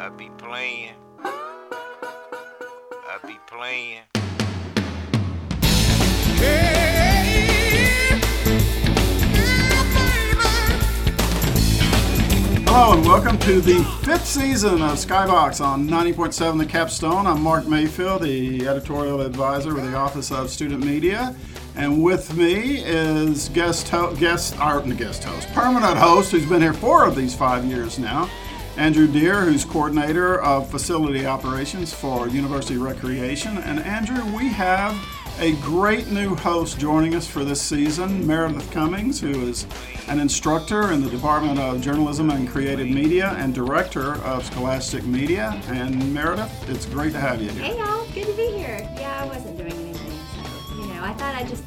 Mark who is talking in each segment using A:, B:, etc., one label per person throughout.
A: I be playing. I be playing.
B: Hello and welcome to the fifth season of Skybox on 90.7 The Capstone. I'm Mark Mayfield, the editorial advisor with the Office of Student Media, and with me is guest ho- guest our guest host, permanent host, who's been here four of these five years now, Andrew Deere, who's coordinator of facility operations for University Recreation. And Andrew, we have a great new host joining us for this season, Meredith Cummings, who is an instructor in the Department of Journalism and Creative Media and director of Scholastic Media. And Meredith, it's great to have you here.
C: Hey y'all, good to be here. Yeah, I wasn't doing anything, so you know, I thought I'd just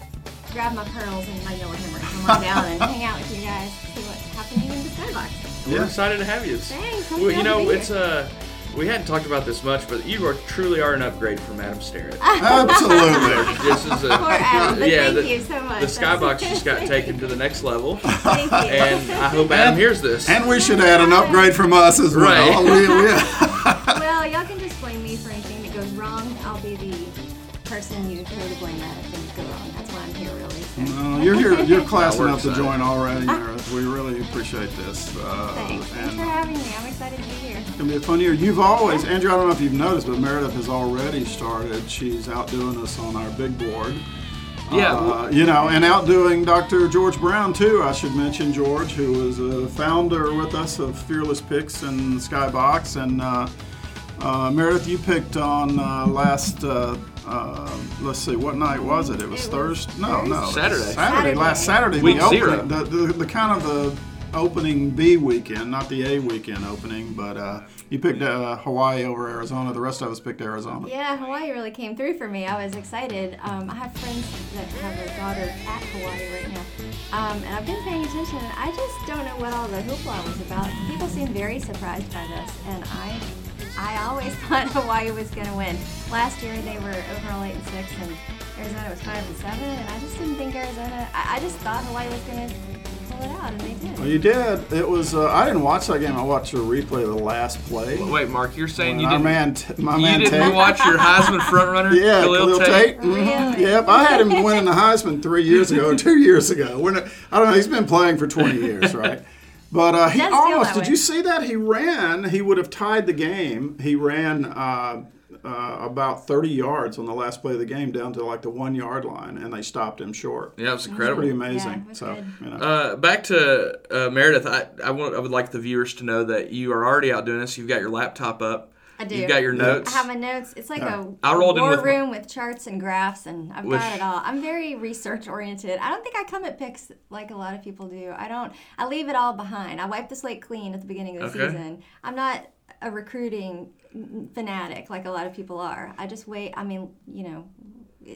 C: grab my pearls and my yellow hammer and come on down and hang out with you guys, see what's happening in the skybox.
D: We're
B: Yeah.
D: excited to have you.
C: Thanks, I'm
D: Well, you know, it's
C: here.
D: uh, we hadn't talked about this much, but you are truly are an upgrade from Adam Starrett.
B: Absolutely.
D: this is a
C: Poor Adam,
D: yeah.
C: thank
D: the,
C: you so much.
D: the skybox just got taken to the next level,
C: Thank you.
D: and I hope Adam hears this.
B: And we should add an upgrade from us as well.
D: Right.
B: We- we-
C: well, y'all can just blame me for anything that goes wrong. I'll be the person you throw the blame at if things go wrong. That's why I'm here, really. So.
B: Uh, you're here. You're class
D: We're
B: enough to join already, Meredith. We really appreciate this. Uh,
C: Thanks. Thanks for having me. I'm excited to be here.
B: It's gonna be a fun year. You've always, Andrew. I don't know if you've noticed, but Meredith has already started. She's outdoing us on our big board.
D: Yeah,
B: Uh,
D: well-
B: you know, and outdoing Dr. George Brown too. I should mention George, who was a founder with us of Fearless Picks and Skybox. And uh, uh, Meredith, you picked on uh, last. Uh, let's see, what night was it? It was
C: It was
B: Thursday. No, no, it was
D: Saturday.
B: Saturday. Last Saturday.
D: Week
B: the opening,
D: zero.
B: The, the, the kind of the opening B weekend, not the A weekend opening, but uh, you picked uh, Hawaii over Arizona. The rest of us picked Arizona.
C: Yeah, Hawaii really came through for me. I was excited. Um, I have friends that have a daughter at Hawaii right now, um, and I've been paying attention. I just don't know what all the hoopla was about. People seem very surprised by this, and I, I always thought Hawaii was going to win. Last year they were overall eight and six, and Arizona was five and seven, and I just didn't think Arizona. I, I just thought Hawaii was going to pull it out, and they did.
B: Well, you did. It was. Uh, I didn't watch that game. I watched a replay of the last play.
D: Wait, Mark, you're saying
B: And
D: you
B: our
D: didn't,
B: man, T- my
D: you
B: man
D: didn't
B: Tate.
D: watch your Heisman frontrunner,
B: Yeah,
D: Khalil,
B: Khalil
D: Tate?
B: Tate. Mhm.
C: Really?
B: Yep, I had him winning the Heisman three years ago, two years ago. We're I don't know. He's been playing for 20 years, right? But uh, he almost did
C: way.
B: you see that? He ran. He would have tied the game. He ran uh, uh, about 30 yards on the last play of the game, down to like the one yard line, and they stopped him short.
D: Yeah, it was incredible.
B: Pretty amazing.
C: Yeah, it was
B: so,
C: good.
B: you know.
D: Uh, back to uh, Meredith, I, I want I would like the viewers to know that you are already out doing this. You've got your laptop up.
C: I do.
D: You've got your notes.
C: I have my notes. It's like a,
D: I
C: a
D: rolled in
C: war
D: with-
C: room with charts and graphs, and I've
D: Which-
C: got it all. I'm very research oriented. I don't think I come at picks like a lot of people do. I don't. I leave it all behind. I wipe the slate clean at the beginning of the
D: Okay.
C: season. I'm not a recruiting fanatic like a lot of people are. I just wait. I mean, you know,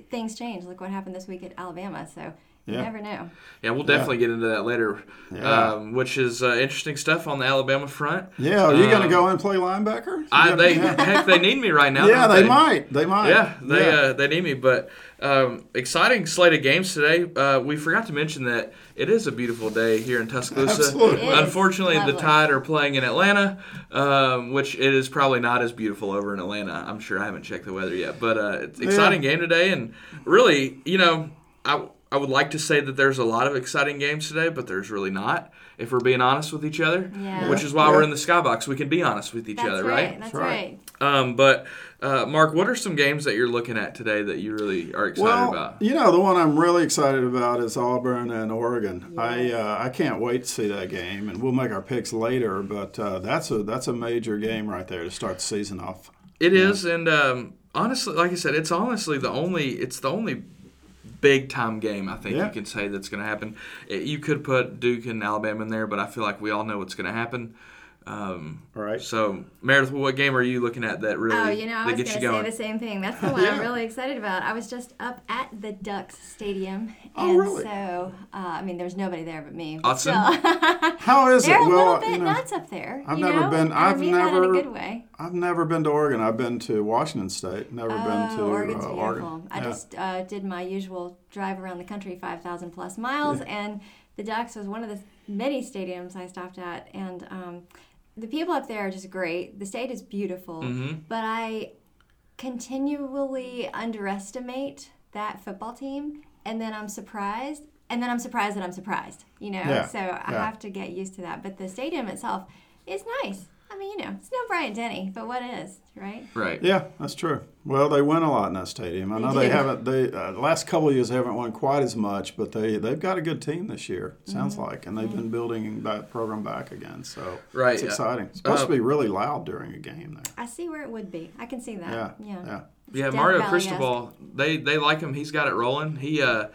C: things change. Look what happened this week at Alabama. So you never know.
D: Yeah, we'll definitely get into that later,
B: Yeah.
D: um, which is uh, interesting stuff on the Alabama front.
B: yeah, are you going to
D: um,
B: go and play linebacker?
D: I, they heck, they need me right now.
B: Yeah,
D: don't
B: they might. They might.
D: Yeah, they
B: Yeah.
D: Uh, they need me. But um, exciting slate of games today. Uh, we forgot to mention that it is a beautiful day here in Tuscaloosa.
B: Absolutely.
D: Unfortunately, the. Tide are playing in Atlanta, um, which it is probably not as beautiful over in Atlanta. I'm sure I haven't checked the weather yet, but uh, it's an exciting game today, and really, you know, I. I would like to say that there's a lot of exciting games today, but there's really not. If we're being honest with each other,
C: Yeah.
D: which is why
B: Yeah.
D: we're in the skybox, we can be honest with each
C: That's
D: other,
C: right.
D: right?
C: That's
B: right.
C: right.
D: Um, but uh, Mark, what are some games that you're looking at today that you really are excited
B: Well,
D: about?
B: you know, the one I'm really excited about is Auburn and Oregon. I uh, I can't wait to see that game, and we'll make our picks later. But uh, that's a that's a major game right there to start the season off.
D: It is, and um, honestly, like I said, it's honestly the only it's the only big time game I think
B: Yeah.
D: you can say that's going to happen. It- you could put Duke and Alabama in there, but I feel like we all know what's going to happen. Um,
B: All right.
D: so Meredith, what game are you looking at that really
C: Oh, you know, I
D: that
C: was
D: gets
C: going
D: you
C: to say
D: going?
C: the same thing. That's the one
B: Yeah.
C: I'm really excited about. I was just up at the Ducks Stadium,
B: Oh,
C: and
B: really?
C: so uh, I mean, there's nobody there but me.
D: Awesome.
C: still.
B: How is
C: They're
B: it?
C: a
B: Well,
C: little bit
B: you know,
C: nuts up there.
B: I've
C: you
B: never
C: know?
B: been-
C: And I
B: I've
C: mean that in
B: never-
C: a good way.
B: I've never been to Oregon. I've been to Washington State. Never been to
C: Oh, Oregon's
B: uh,
C: beautiful.
B: Oregon.
C: I
B: Yeah.
C: just uh, did my usual drive around the country, 5,000 plus miles, and the Ducks was one of the many stadiums I stopped at, and um, the people up there are just great. The state is beautiful,
D: Mm-hmm.
C: but I continually underestimate that football team, and then I'm surprised, and then I'm surprised that I'm surprised. You know,
B: Yeah,
C: so I
B: yeah.
C: have to get used to that. But the stadium itself is nice. I mean, you know, it's no Bryant Denny, but what is right?
D: Right.
B: Yeah, that's true. Well, they win a lot in that stadium. I know they
C: do.
B: haven't. They uh, last couple of years they haven't won quite as much, but they they've got a good team this year. Sounds
C: Mm-hmm.
B: like, and they've been building that program back again. So
D: Right,
B: it's
D: yeah.
B: exciting. It's supposed
D: Uh,
B: to be really loud during a game there.
C: I see where it would be. I can see that.
B: Yeah,
C: Yeah.
B: yeah.
D: Yeah, Mario Cristobal, they they like him. He's got it rolling. He uh,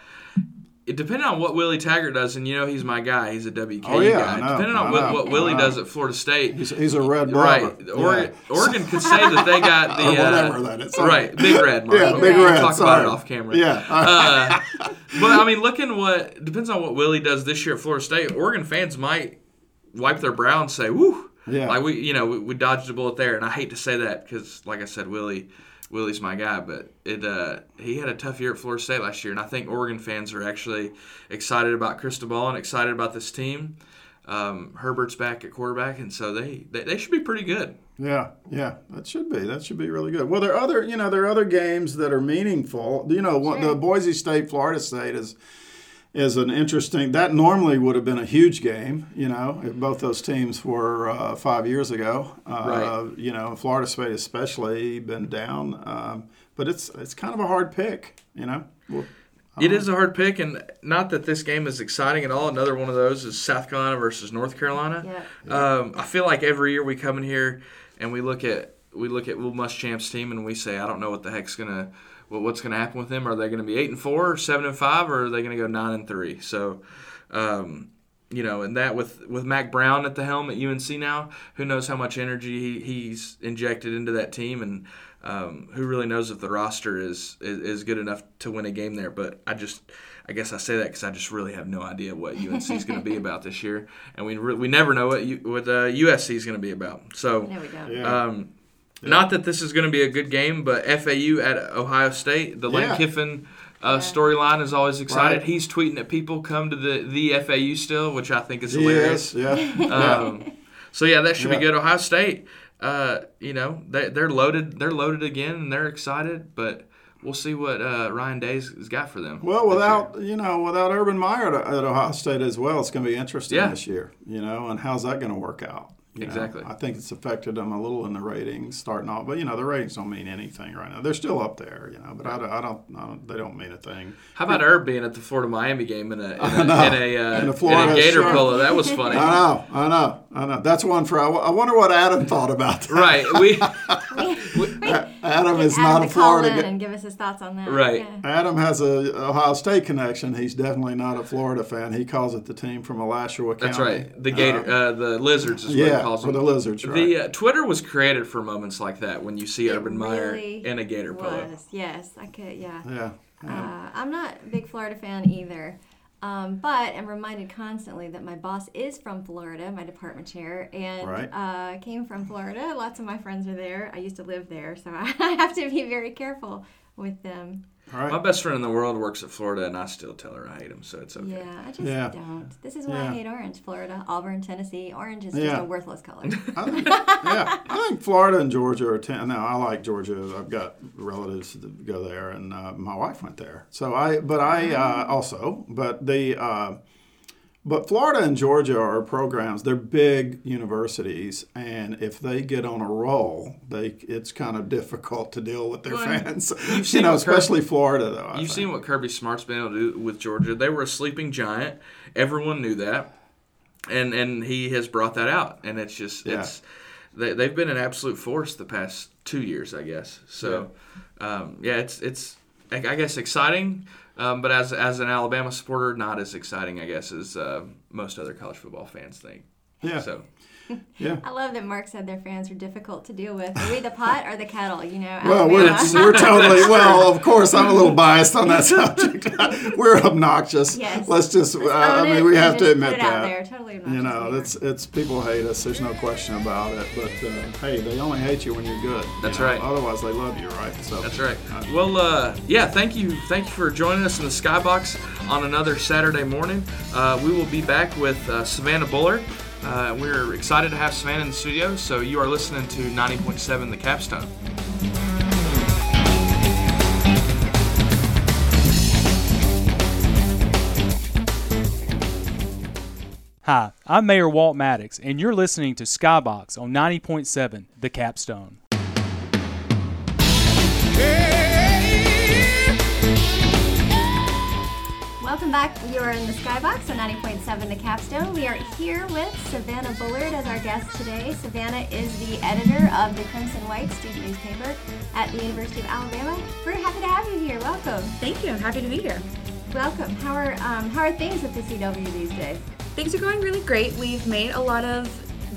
D: it, depending on what Willie Taggart does, and you know he's my guy. He's a WKU
B: Oh, yeah,
D: guy.
B: I know,
D: depending on
B: I
D: what,
B: know,
D: what Willie does at Florida State,
B: He's, he's a red
D: right?
B: barber.
D: Oregon,
B: Yeah.
D: Oregon could say that they got the
B: Or whatever
D: uh,
B: that is.
D: Right big red. Mark.
B: Yeah,
D: We'll
B: big red.
D: Talk
B: sorry.
D: about it off camera.
B: Yeah.
D: Uh, but I mean, looking what depends on what Willie does this year at Florida State. Oregon fans might wipe their brow and say, "Woo!"
B: Yeah.
D: Like we, you know, we, we dodged a bullet there. And I hate to say that because, like I said, Willie, Willie's my guy. But it, uh, he had a tough year at Florida State last year, and I think Oregon fans are actually excited about Cristobal and excited about this team. Um, Herbert's back at quarterback, and so they, they they should be pretty good.
B: Yeah, yeah, that should be that should be really good. Well, there are other you know there are other games that are meaningful. You know, what the Boise State Florida State is is an interesting. That normally would have been a huge game. You know, if both those teams were uh, five years ago. Uh,
D: Right.
B: You know, Florida State especially been down, um, but it's it's kind of a hard pick. You know. Well,
D: It is a hard pick, and not that this game is exciting at all. Another one of those is South Carolina versus North Carolina.
C: Yeah.
D: Um, I feel like every year we come in here and we look at we look at Will Muschamp's team and we say, I don't know what the heck's gonna what, what's gonna happen with them. Are they gonna be eight and four, or seven and five, or are they gonna go nine and three? So, um, you know, and that with with Mack Brown at the helm at UNC now, who knows how much energy he, he's injected into that team and. Um, who really knows if the roster is, is is good enough to win a game there? But I just, I guess I say that because I just really have no idea what UNC is going to be about this year, and we re- we never know what U, what uh, USC is going to be about. So,
C: No, we don't.
B: Yeah.
D: um, not that this is going to be a good game, but FAU at Ohio State, the Lane
B: Yeah.
D: Kiffin uh, storyline is always excited.
B: Right.
D: He's tweeting at people, "Come to the the FAU still," which I think is hilarious.
B: yes, yeah, yeah.
D: Um, so yeah, that should
B: Yeah.
D: be good. Ohio State, uh, you know, they, they're loaded. They're loaded again, and they're excited. But we'll see what uh, Ryan Day's has got for them.
B: Well, without you know, without Urban Meyer at, at Ohio State as well, it's going to be interesting
D: Yeah.
B: this year. You know, and how's that going to work out? You know?
D: Exactly.
B: I think it's affected them a little in the ratings starting off, but you know, the ratings don't mean anything right now. They're still up there, you know, but I, don't, I, don't, I don't. They don't mean a thing.
D: how about Herb being at the Florida Miami game in a in a, in a, uh,
B: In a
D: Gator
B: shirt.
D: polo? That was funny.
B: I know, I know, I know. That's one for. I, w- I wonder what Adam thought about that.
D: Right. We
B: Adam is
C: Adam
B: not a
C: to call
B: Florida.
C: in
B: guy.
C: and give us his thoughts on that.
D: Right.
C: Yeah.
B: Adam has a Ohio State connection. He's definitely not a Florida fan. He calls it the team from Alachua County.
D: that's right. The Gator,
B: Uh,
D: uh, the Lizards is what
B: yeah,
D: he calls them.
B: the Lizards, right.
D: The uh, Twitter was created for moments like that when you see
C: It
D: Urban Meyer
C: really
D: in a Gator polo.
C: Yes, I could. Yeah.
B: yeah. yeah.
C: Uh, I'm not a big Florida fan either. Um, but I'm reminded constantly that my boss is from Florida, my department chair, and
B: Right.
C: uh, came from Florida. Lots of my friends are there. I used to live there, so I have to be very careful with them.
B: All right.
D: My best friend in the world works at Florida, and I still tell her I hate him, so it's okay.
C: Yeah, I just
B: Yeah.
C: don't. This is why
B: Yeah.
C: I hate orange. Florida, Auburn, Tennessee. Orange is
B: Yeah.
C: just a worthless color.
B: I think, yeah, I think Florida and Georgia are ten. Now I like Georgia. I've got relatives that go there, and uh, my wife went there. So I, but I uh, also, but the, uh, but Florida and Georgia are programs. They're big universities, and if they get on a roll, they it's kind of difficult to deal with their
D: Well,
B: fans.
D: you've
B: you
D: seen
B: know, especially Florida, though. I
D: You've
B: think.
D: seen what Kirby Smart's been able to do with Georgia. They were a sleeping giant. Everyone knew that, and and he has brought that out. And it's just
B: Yeah.
D: it's they, they've been an absolute force the past two years, I guess. So um, yeah, it's it's I I guess exciting, um, but as as an Alabama supporter, not as exciting, I guess, as uh, most other college football fans think.
B: Yeah,
D: So
B: yeah.
C: I love that Mark said their fans are difficult to deal with. Are we the pot or the kettle? You know,
B: Well, we're, we're totally well. Of course, I'm a little biased on that subject. we're obnoxious.
C: Yes.
B: Let's just.
C: Let's
B: uh, I mean,
C: it
B: we have to
C: just
B: admit
C: put it out
B: that.
C: there. Totally
B: You know, it's it's people hate us. There's no question about it. But uh, hey, they only hate you when you're good. you
D: That's
B: know?
D: right.
B: Otherwise, they love you, right? So
D: That's right.
B: uh,
D: Well, uh, yeah, thank you, thank you for joining us in the Skybox on another Saturday morning. Uh, we will be back with uh, Savannah Bullard Uh, we're excited to have Savannah in the studio, so you are listening to 90.7 The Capstone.
E: Hi, I'm Mayor Walt Maddox, and you're listening to Skybox on 90.7 The Capstone.
C: Welcome back. You are in the Skybox on 90.7 The Capstone. We are here with Savannah Bullard as our guest today. Savannah is the editor of the Crimson White student newspaper at the University of Alabama. We're happy to have you here. Welcome.
F: Thank you. I'm happy to be here.
C: Welcome. How are um, how are things at the CW these days?
F: Things are going really great. We've made a lot of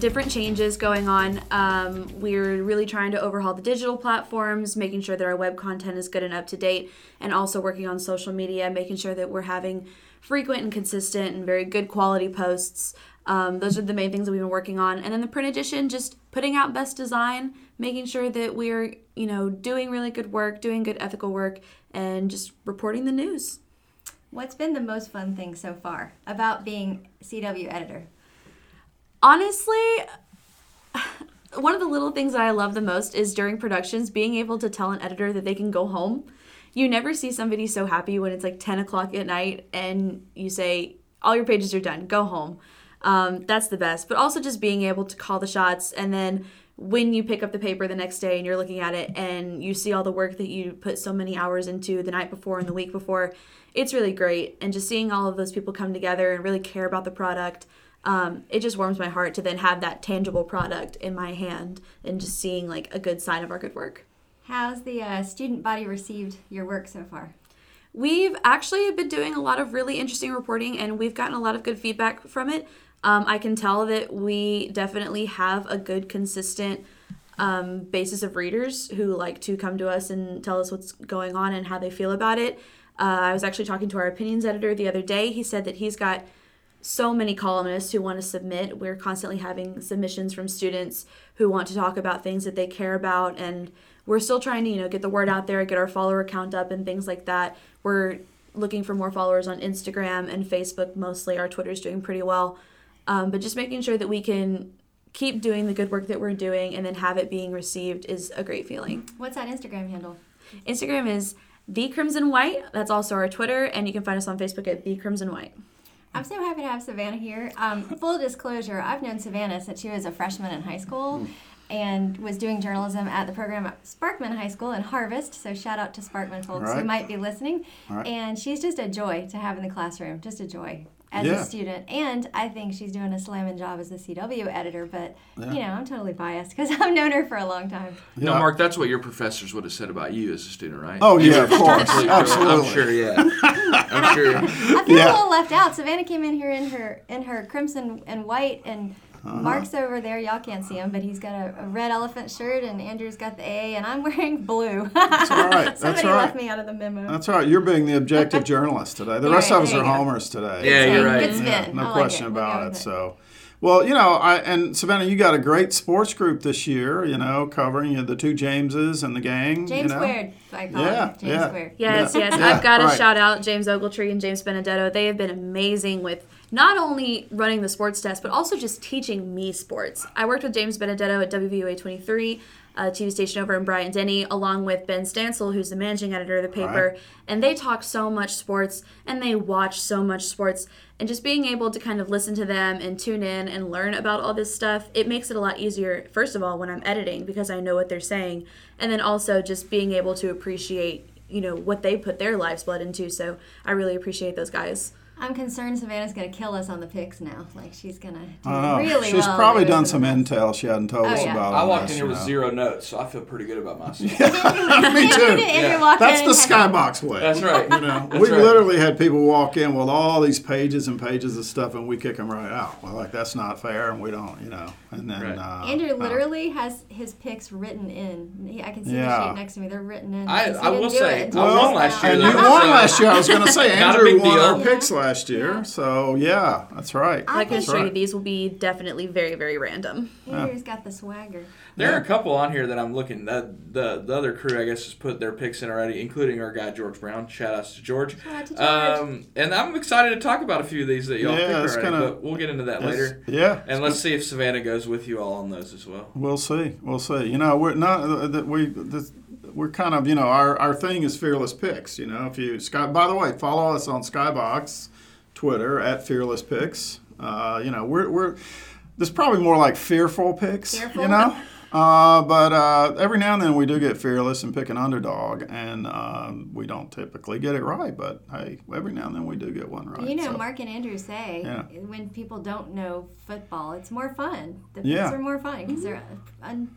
F: different changes going on. Um, we're really trying to overhaul the digital platforms, making sure that our web content is good and up to date, and also working on social media, making sure that we're having frequent and consistent and very good quality posts. Um, those are the main things that we've been working on. And then the print edition, just putting out best design, making sure that we're, you know, doing really good work, doing good ethical work, and just reporting the news.
C: What's been the most fun thing so far about being CW editor?
F: Honestly one of the little things that i love the most is during productions being able to tell an editor that they can go home. You never see somebody so happy when it's like 10 o'clock at night and you say all your pages are done go home. Um, that's the best. But also just being able to call the shots and then when you pick up the paper the next day and you're looking at it and you see all the work that you put so many hours into the night before and the week before it's really great. And just seeing all of those people come together and really care about the product um, it just warms my heart to then have that tangible product in my hand and just seeing like a good sign of our good work.
C: How's the uh, student body received your work so far?
F: We've actually been doing a lot of really interesting reporting and we've gotten a lot of good feedback from it. Um, I can tell that we definitely have a good, consistent um, basis of readers who like to come to us and tell us what's going on and how they feel about it. Uh, I was actually talking to our opinions editor the other day. He said that he's got so many columnists who want to submit. We're constantly having submissions from students who want to talk about things that they care about and we're still trying to, you know, get the word out there, get our follower count up and things like that. We're looking for more followers on Instagram and Facebook mostly. Our Twitter's doing pretty well. Um, but just making sure that we can keep doing the good work that we're doing and then have it being received is a great feeling.
C: What's that Instagram handle?
F: Instagram is the Crimson White. That's also our Twitter, and you can find us on Facebook at the Crimson White.
C: I'm so happy to have Savannah here. Um, full disclosure, I've known Savannah since she was a freshman in high school and was doing journalism at the program at Sparkman High School in Harvest. So shout out to Sparkman folks who might be listening.
B: Right.
C: And she's just a joy to have in the classroom, just a joy as
B: Yeah.
C: a student. And I think she's doing a slamming job as the CW editor. But you know, I'm totally biased because I've known her for a long time.
D: No, Mark, that's what your professors would have said about you as a student, right?
B: Oh yeah, of course,
D: Absolutely.
B: absolutely.
D: I'm sure, yeah. I'm sure.
C: I feel
B: Yeah.
C: a little left out. Savannah came in here in her in her crimson and white, and
B: Uh-huh.
C: Mark's over there. Y'all can't see him, but he's got a, a red elephant shirt, and Andrew's got the A, and I'm wearing blue. That's
B: all right. That's
C: Somebody left
B: right.
C: me out of the memo.
B: That's right. You're being the objective journalist today. The
C: Yeah,
B: rest of us
C: there
B: are
C: you
B: homers today.
D: Yeah, you're
C: Good
D: right.
C: spin.
B: Yeah, no
C: I like
B: question
C: it. We'll go
B: about it.
C: with
B: So, well, you know, I and Savannah, you got a great sports group this year. You know, covering you know, the two Jameses and the gang.
C: James
B: you know?
C: Squared, I call
B: Yeah,
C: him. James
B: yeah.
C: Squared.
F: Yes,
B: Yeah.
F: yes. I've got to
B: right.
F: shout out James Ogletree and James Benedetto. They have been amazing with not only running the sports desk, but also just teaching me sports. I worked with James Benedetto at WVUA 23, uh, a TV station over in Bryant Denny, along with Ben Stansel, who's the managing editor of the paper.
B: Right.
F: And they talk so much sports and they watch so much sports. And just being able to kind of listen to them and tune in and learn about all this stuff, it makes it a lot easier, first of all, when I'm editing because I know what they're saying. And then also just being able to appreciate you know what they put their life's blood into so i really appreciate those guys
C: I'm concerned Savannah's going to kill us on the picks now. Like she's going to do
B: I know.
C: really
B: She's
C: well.
B: probably done some
C: the
B: intel she hadn't told
C: Oh,
B: us
C: yeah.
B: about.
D: I walked
B: this,
D: in here with
B: know.
D: zero notes, so I feel pretty good about myself.
B: Me too.
D: Yeah.
B: That's the skybox way.
D: That's right.
B: You know,
D: That's
B: we
D: right.
B: literally had people walk in with all these pages and pages of stuff, and we kick them right out. Well, like that's not fair, and we don't, you know. And then
D: Right.
B: uh,
C: Andrew
B: uh,
C: literally has his picks written in. He, I can see
B: Yeah.
C: the sheet next to me. They're written in.
D: I-
C: because
D: I will say,
C: it
D: I
C: just
D: won
C: now.
D: last year,
B: And
D: though.
B: you won
D: So-
B: last year. I was going to say
D: Not a
B: Andrew
D: big
B: won
D: deal.
B: our picks
C: Yeah.
B: Last year. So yeah, that's right.
F: I can
B: That's
F: assure you these will be definitely very, very random.
C: Andrew's got the swagger.
D: There are a couple on here that I'm looking. The, the the other crew, I guess, has put their picks in already, including our guy George Brown. Shout outs to George.
C: Shout out to George.
D: Um, and I'm excited to talk about a few of these that y'all
B: Yeah,
D: picked
B: it's
D: already,
B: kinda-
D: but we'll get into that later.
B: Yeah.
D: And let's see if Savannah goes with you all on those as well.
B: We'll see. We'll see. You know, we're not that we this, we're kind of you know our, our thing is fearless picks. You know, if you Sky. By the way, follow us on Skybox, Twitter at fearless picks. Uh, you know, we're we're this is probably more like fearful picks.
C: Fearful?
B: You know. Uh, but uh, every now and then we do get fearless and pick an underdog, and um, we don't typically get it right. But hey, every now and then we do get one right.
C: You know,
B: so.
C: Mark and Andrew say
B: Yeah.
C: when people don't know football, it's more fun. The
B: Yeah.
C: picks are more fun because they're un,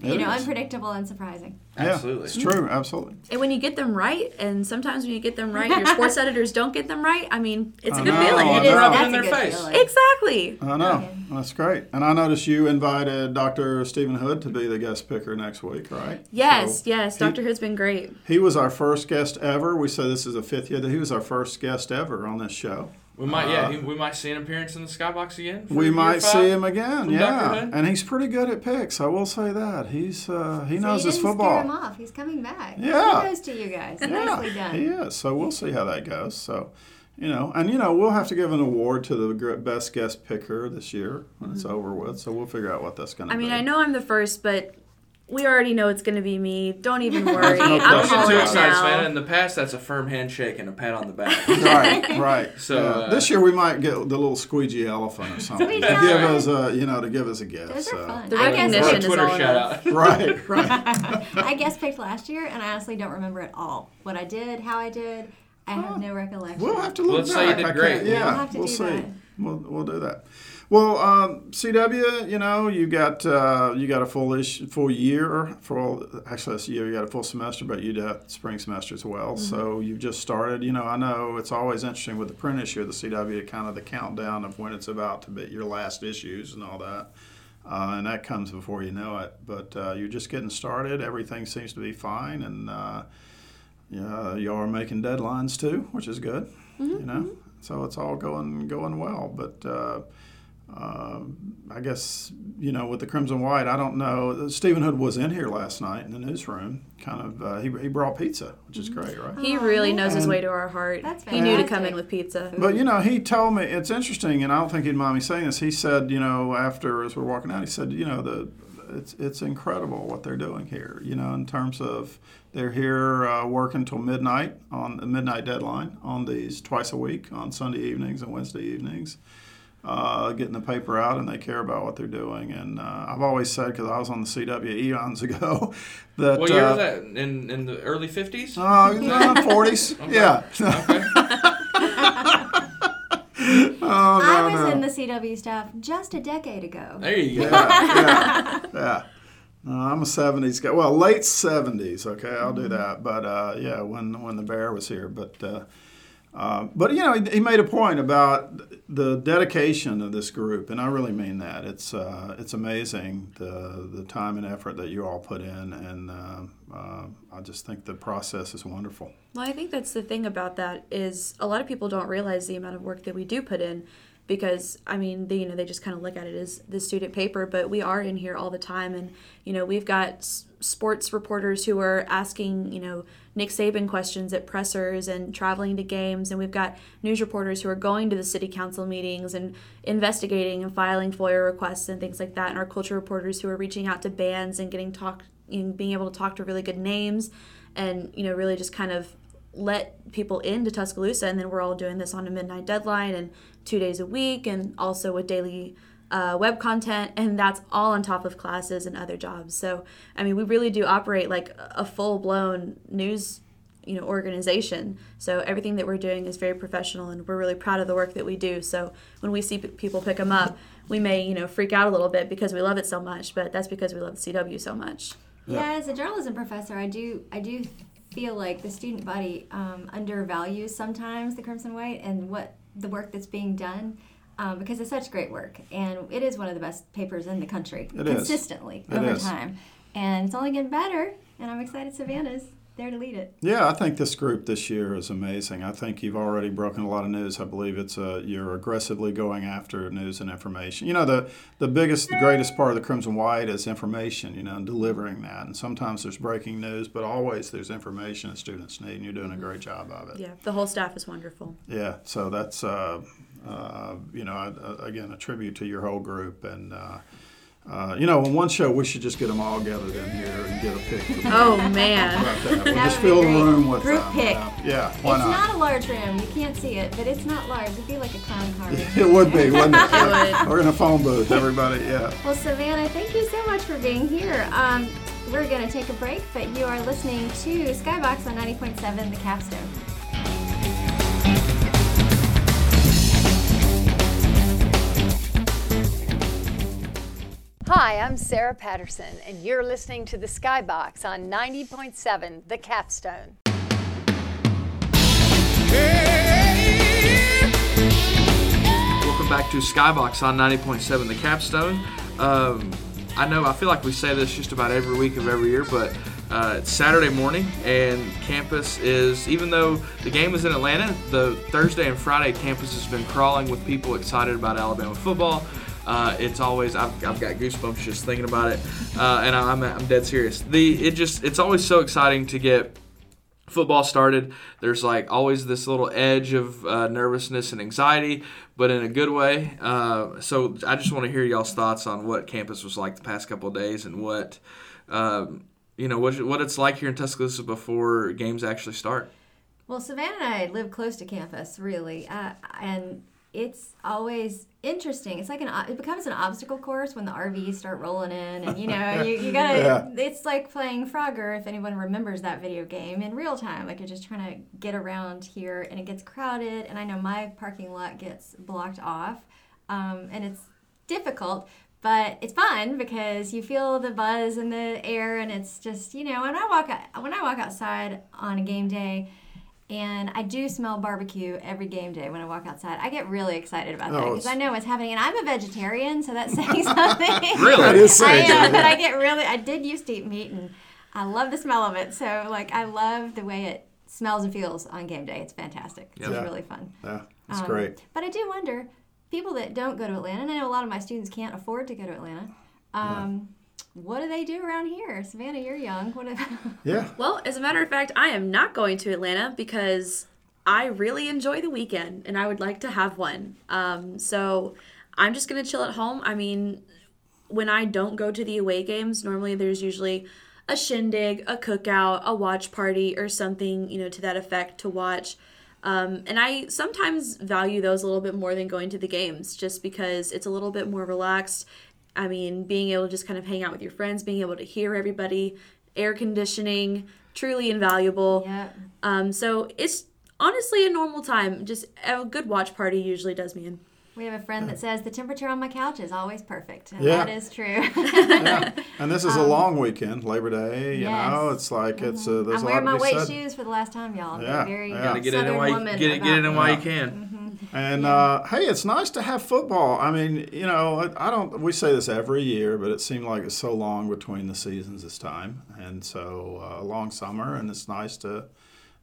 B: It
C: you know
B: is.
C: unpredictable and surprising.
D: Absolutely.
B: Yeah, it's mm. true. Absolutely.
F: And when you get them right, and sometimes when you get them right, your sports editors don't get them right. I mean, it's a
B: I
F: good
B: know,
F: feeling.
B: I
F: It is.
B: know.
D: Rub
C: that's
D: in
C: a
D: their
C: good
D: face.
C: feeling.
F: Exactly.
B: I know.
C: Okay.
B: That's great. And I noticed you invited Dr. Stephen Hood to be the guest picker next week, right?
F: Yes,
B: So
F: yes.
B: he-
F: Dr. Hood's been great.
B: He was our first guest ever. We say this is a fifth year that he was our first guest ever on this show.
D: We might, yeah,
B: Uh,
D: he, we might see an appearance in the Skybox again.
B: We might
D: five.
B: see him again, yeah. And he's pretty good at picks. I will say that. He's uh, he
C: So
B: knows
C: you
B: his
C: didn't scare him
B: football.
C: off. He's coming back.
B: Yeah.
C: Kudos to you guys.
B: Yeah,
C: Nicely done.
B: he is. So we'll see how that goes. So, you know, and you know, we'll have to give an award to the best guest picker this year when it's over with. So we'll figure out what that's going to
F: Mm-hmm. I
B: be.
F: mean, I know I'm the first, but we already know it's going to be me. Don't even worry.
B: No
F: I'm
D: Don't get
F: calling
D: too excited,
F: now.
D: Savannah. In the past, that's a firm handshake and a pat on the back.
B: right, right.
D: So,
B: Yeah.
D: uh,
B: this year we might get the little squeegee elephant or something to give
C: elephant.
B: us a, you know, to give us a gift.
C: Those
B: so.
C: are fun.
F: The
C: I guess
F: recognition
D: a
F: is
D: Twitter
F: all
D: shout out.
B: Right, right.
C: I guest picked last year, and I honestly don't remember at all what I did, how I did. I have no recollection.
B: We'll have to look
D: Let's
B: back.
D: say you did
B: I
D: great.
B: can't-
D: We'll
B: Yeah,
C: have to
B: we'll
C: do
B: see.
C: that.
B: We'll, we'll do that. Well, um, CW, you know, you got uh, you got a full ish, full year for all. Actually, this year you got a full semester, but you got spring semester as well.
C: Mm-hmm.
B: So you've just started. You know, I know it's always interesting with the print issue of the CW, kind of the countdown of when it's about to be your last issues and all that. Uh, and that comes before you know it. But uh, you're just getting started. Everything seems to be fine, and uh, yeah, you are making deadlines too, which is good. You know, so it's all going going well. But uh, um I guess you know with the Crimson White, I don't know. Stephen Hood was in here last night in the newsroom. Kind of, uh, he, he brought pizza, which is great, right?
F: He really knows his way to our heart.
C: That's
F: he knew to come in with pizza.
B: But you know, he told me it's interesting, and I don't think he'd mind me saying this. He said, you know, after as we're walking out, he said, you know, the it's it's incredible what they're doing here. You know, in terms of they're here uh, working till midnight on the midnight deadline on these twice a week on Sunday evenings and Wednesday evenings. Uh, getting the paper out, and they care about what they're doing. And uh, I've always said, because I was on the CW eons ago, that
D: What year
B: uh,
D: was that? In in the early fifties?
B: uh, forties, yeah.
D: Okay.
B: oh, no,
C: I was
B: no.
C: in the CW staff just a decade ago.
D: There you go.
B: yeah, yeah, yeah. Uh, I'm a '70s guy. Well, late '70s. Okay, I'll do that. But uh, yeah, when when the bear was here, but. Uh, uh, but you know, he, he made a point about the dedication of this group, and I really mean that. It's uh, it's amazing the the time and effort that you all put in, and uh, uh, I just think the process is wonderful.
F: Well, I think that's the thing about that is a lot of people don't realize the amount of work that we do put in because I mean, they, you know, they just kind of look at it as the student paper, but we are in here all the time and you know, we've got sports reporters who are asking, you know, Nick Saban questions at pressers and traveling to games. And we've got news reporters who are going to the city council meetings and investigating and filing FOIA requests and things like that. And our culture reporters who are reaching out to bands and getting talk know, being able to talk to really good names and you know really just kind of let people into Tuscaloosa, and then we're all doing this on a midnight deadline and two days a week, and also with daily uh, web content, and that's all on top of classes and other jobs. So, I mean, we really do operate like a full blown news, you know, organization. So everything that we're doing is very professional, and we're really proud of the work that we do. So when we see p- people pick them up, we may you know freak out a little bit because we love it so much, but that's because we love the CW so much.
C: Yeah, as a journalism professor, I do I do feel like the student body um, undervalues sometimes the Crimson White and what the work that's being done. Um, because it's such great work, and it is one of the best papers in the country
B: It is.
C: consistently
B: It
C: over
B: is.
C: time, and it's only getting better. And I'm excited Savannah's there to lead it.
B: Yeah, I think this group this year is amazing. I think you've already broken a lot of news. I believe it's uh, you're aggressively going after news and information. You know, the the biggest, the greatest part of the Crimson White is information. You know, and delivering that. And sometimes there's breaking news, but always there's information that students need, and you're doing a great job of it.
F: Yeah, the whole staff is wonderful.
B: Yeah, so that's uh, uh, you know uh, again a tribute to your whole group and. Uh, uh, you know, on one show we should just get them all gathered in here and get a pic.
F: Oh man.
B: That. We'll
C: That
B: just
C: would be
B: fill the room with
C: Group
B: them.
C: pic.
B: Yeah, yeah why
C: it's
B: not?
C: not a large room. You can't see it, but it's not large. It'd be like a clown car.
B: It would be, wouldn't it?
F: would.
B: We're in a phone booth, everybody. Yeah.
C: Well, Savannah, thank you so much for being here. Um, we're going to take a break, but you are listening to Skybox on 90.7 The Capstone.
G: Hi, I'm Sarah Patterson, and you're listening to the Skybox on 90.7 The Capstone.
D: Welcome back to Skybox on 90.7 The Capstone. Um, I know I feel like we say this just about every week of every year, but uh, it's Saturday morning and campus is, even though the game is in Atlanta, the Thursday and Friday campus has been crawling with people excited about Alabama football. Uh, it's always I've, I've got goosebumps just thinking about it, uh, and I'm, I'm dead serious. The it just it's always so exciting to get football started, there's like always this little edge of uh, nervousness and anxiety, but in a good way. Uh, so I just want to hear y'all's thoughts on what campus was like the past couple days and what, um, you know, what, what it's like here in Tuscaloosa before games actually start.
C: Well, Savannah and I live close to campus, really, uh, and it's always interesting. It's like an it becomes an obstacle course when the RVs start rolling in, and you know you, you gotta.
B: Yeah.
C: It's like playing Frogger if anyone remembers that video game in real time. Like you're just trying to get around here, and it gets crowded. And I know my parking lot gets blocked off, um, and it's difficult. But it's fun because you feel the buzz in the air, and it's just you know when I walk when I walk outside on a game day, and I do smell barbecue every game day when I walk outside. I get really excited about that
B: Oh,
C: because I know what's happening, and I'm a vegetarian, so that's saying something.
D: Really?
B: That is
C: I am, but I get really. I did used to eat meat, and I love the smell of it. So like, I love the way it smells and feels on game day. It's fantastic. It's
B: Yeah.
C: really fun.
B: Yeah, it's
C: Um,
B: great.
C: But I do wonder, people that don't go to Atlanta, and I know a lot of my students can't afford to go to Atlanta. Um, What do they do around here? Savannah, you're young. What? Do,
B: Yeah.
F: Well, as a matter of fact, I am not going to Atlanta because I really enjoy the weekend and I would like to have one. Um, so I'm just going to chill at home. I mean, when I don't go to the away games, normally there's usually a shindig, a cookout, a watch party, or something, you know, to that effect to watch. Um, and I sometimes value those a little bit more than going to the games just because it's a little bit more relaxed. I mean, being able to just kind of hang out with your friends, being able to hear everybody, air conditioning, truly invaluable.
C: yeah.
F: Um, so it's honestly a normal time. Just a good watch party usually does me in.
C: We have a friend that says the temperature on my couch is always perfect, and
B: Yeah.
C: that is true.
B: yeah. And this is a long weekend, Labor Day. You
C: Um, yes. Mm-hmm.
B: know, it's like it's uh, there's
C: I'm
B: a
C: wearing
B: lot
C: my
B: to be
C: weight
B: said.
C: shoes for the last time, y'all. I'm
B: Yeah,
C: very
B: yeah.
D: Gotta get it in
C: southern
D: while you
C: woman
D: get it, get it in
C: about-
D: while you can.
B: And uh, hey, it's nice to have football. I mean, you know, I, I don't. We say this every year, but it seemed like it's so long between the seasons this time, and so uh, a long summer, and it's nice to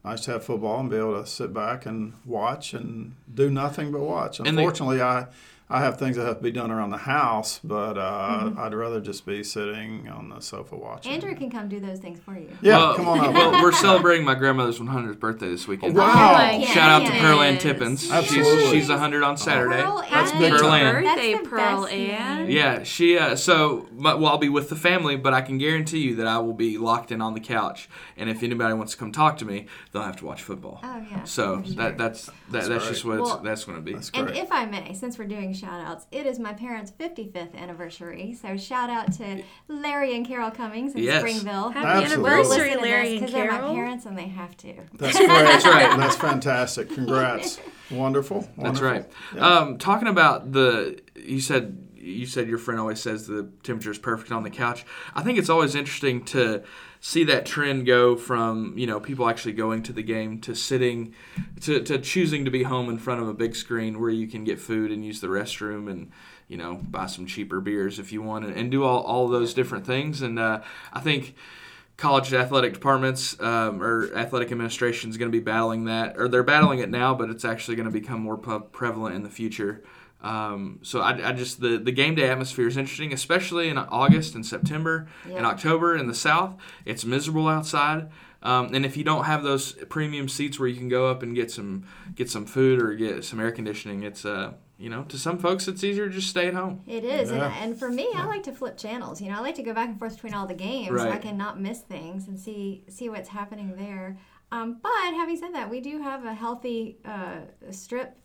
B: nice to have football and be able to sit back and watch and do nothing but watch. Unfortunately, I. I have things that have to be done around the house, but uh,
C: Mm-hmm.
B: I'd rather just be sitting on the sofa watching.
C: Andrew can come do those things for you.
B: yeah,
D: Well,
B: come on up.
D: Well, we're celebrating my grandmother's 100th birthday this weekend.
B: Wow.
C: Oh, my
D: Shout out to
C: goodness.
D: Pearl Ann Tippins.
B: Absolutely.
D: She's, she's 100 on Saturday.
C: Pearl
B: That's
C: Ann.
B: big
D: Pearl. Ann.
C: That's
F: Birthday, Pearl Ann.
D: Yeah, she. Uh, so, my, well, I'll be with the family, but I can guarantee you that I will be locked in on the couch. And if anybody wants to come talk to me, they'll have to watch football.
C: Oh, yeah,
D: So
C: sure.
D: that that's that, that's, just what it's,
C: Well,
D: that's going to be.
B: That's
C: And if I may, since we're doing shout outs, it is my parents' 55th anniversary. So shout out to Larry and Carol Cummings in
D: Yes.
C: Springville.
F: Happy
B: Absolutely.
F: anniversary, Larry and Carol.
C: because they're my parents and they have to.
B: That's great.
D: That's right.
B: That's fantastic. Congrats. Wonderful.
D: That's right.
B: Yeah.
D: Um, talking about the, you said you said your friend always says the temperature is perfect on the couch. I think it's always interesting to see that trend go from you know people actually going to the game to sitting to, to choosing to be home in front of a big screen where you can get food and use the restroom and you know buy some cheaper beers if you want and, and do all, all those different things and uh, i think college athletic departments um, or athletic administration is going to be battling that, or they're battling it now, but it's actually going to become more pre- prevalent in the future. Um, so I, I just the, the game day atmosphere is interesting, especially in August and September
C: Yeah.
D: and October in the South. It's miserable outside, um, and if you don't have those premium seats where you can go up and get some get some food or get some air conditioning, it's uh you know to some folks it's easier to just stay at home.
C: It is,
B: Yeah.
C: and, and for me, I like to flip channels. You know, I like to go back and forth between all the games so I can not miss things and see see what's happening there. Um, but having said that, we do have a healthy uh, strip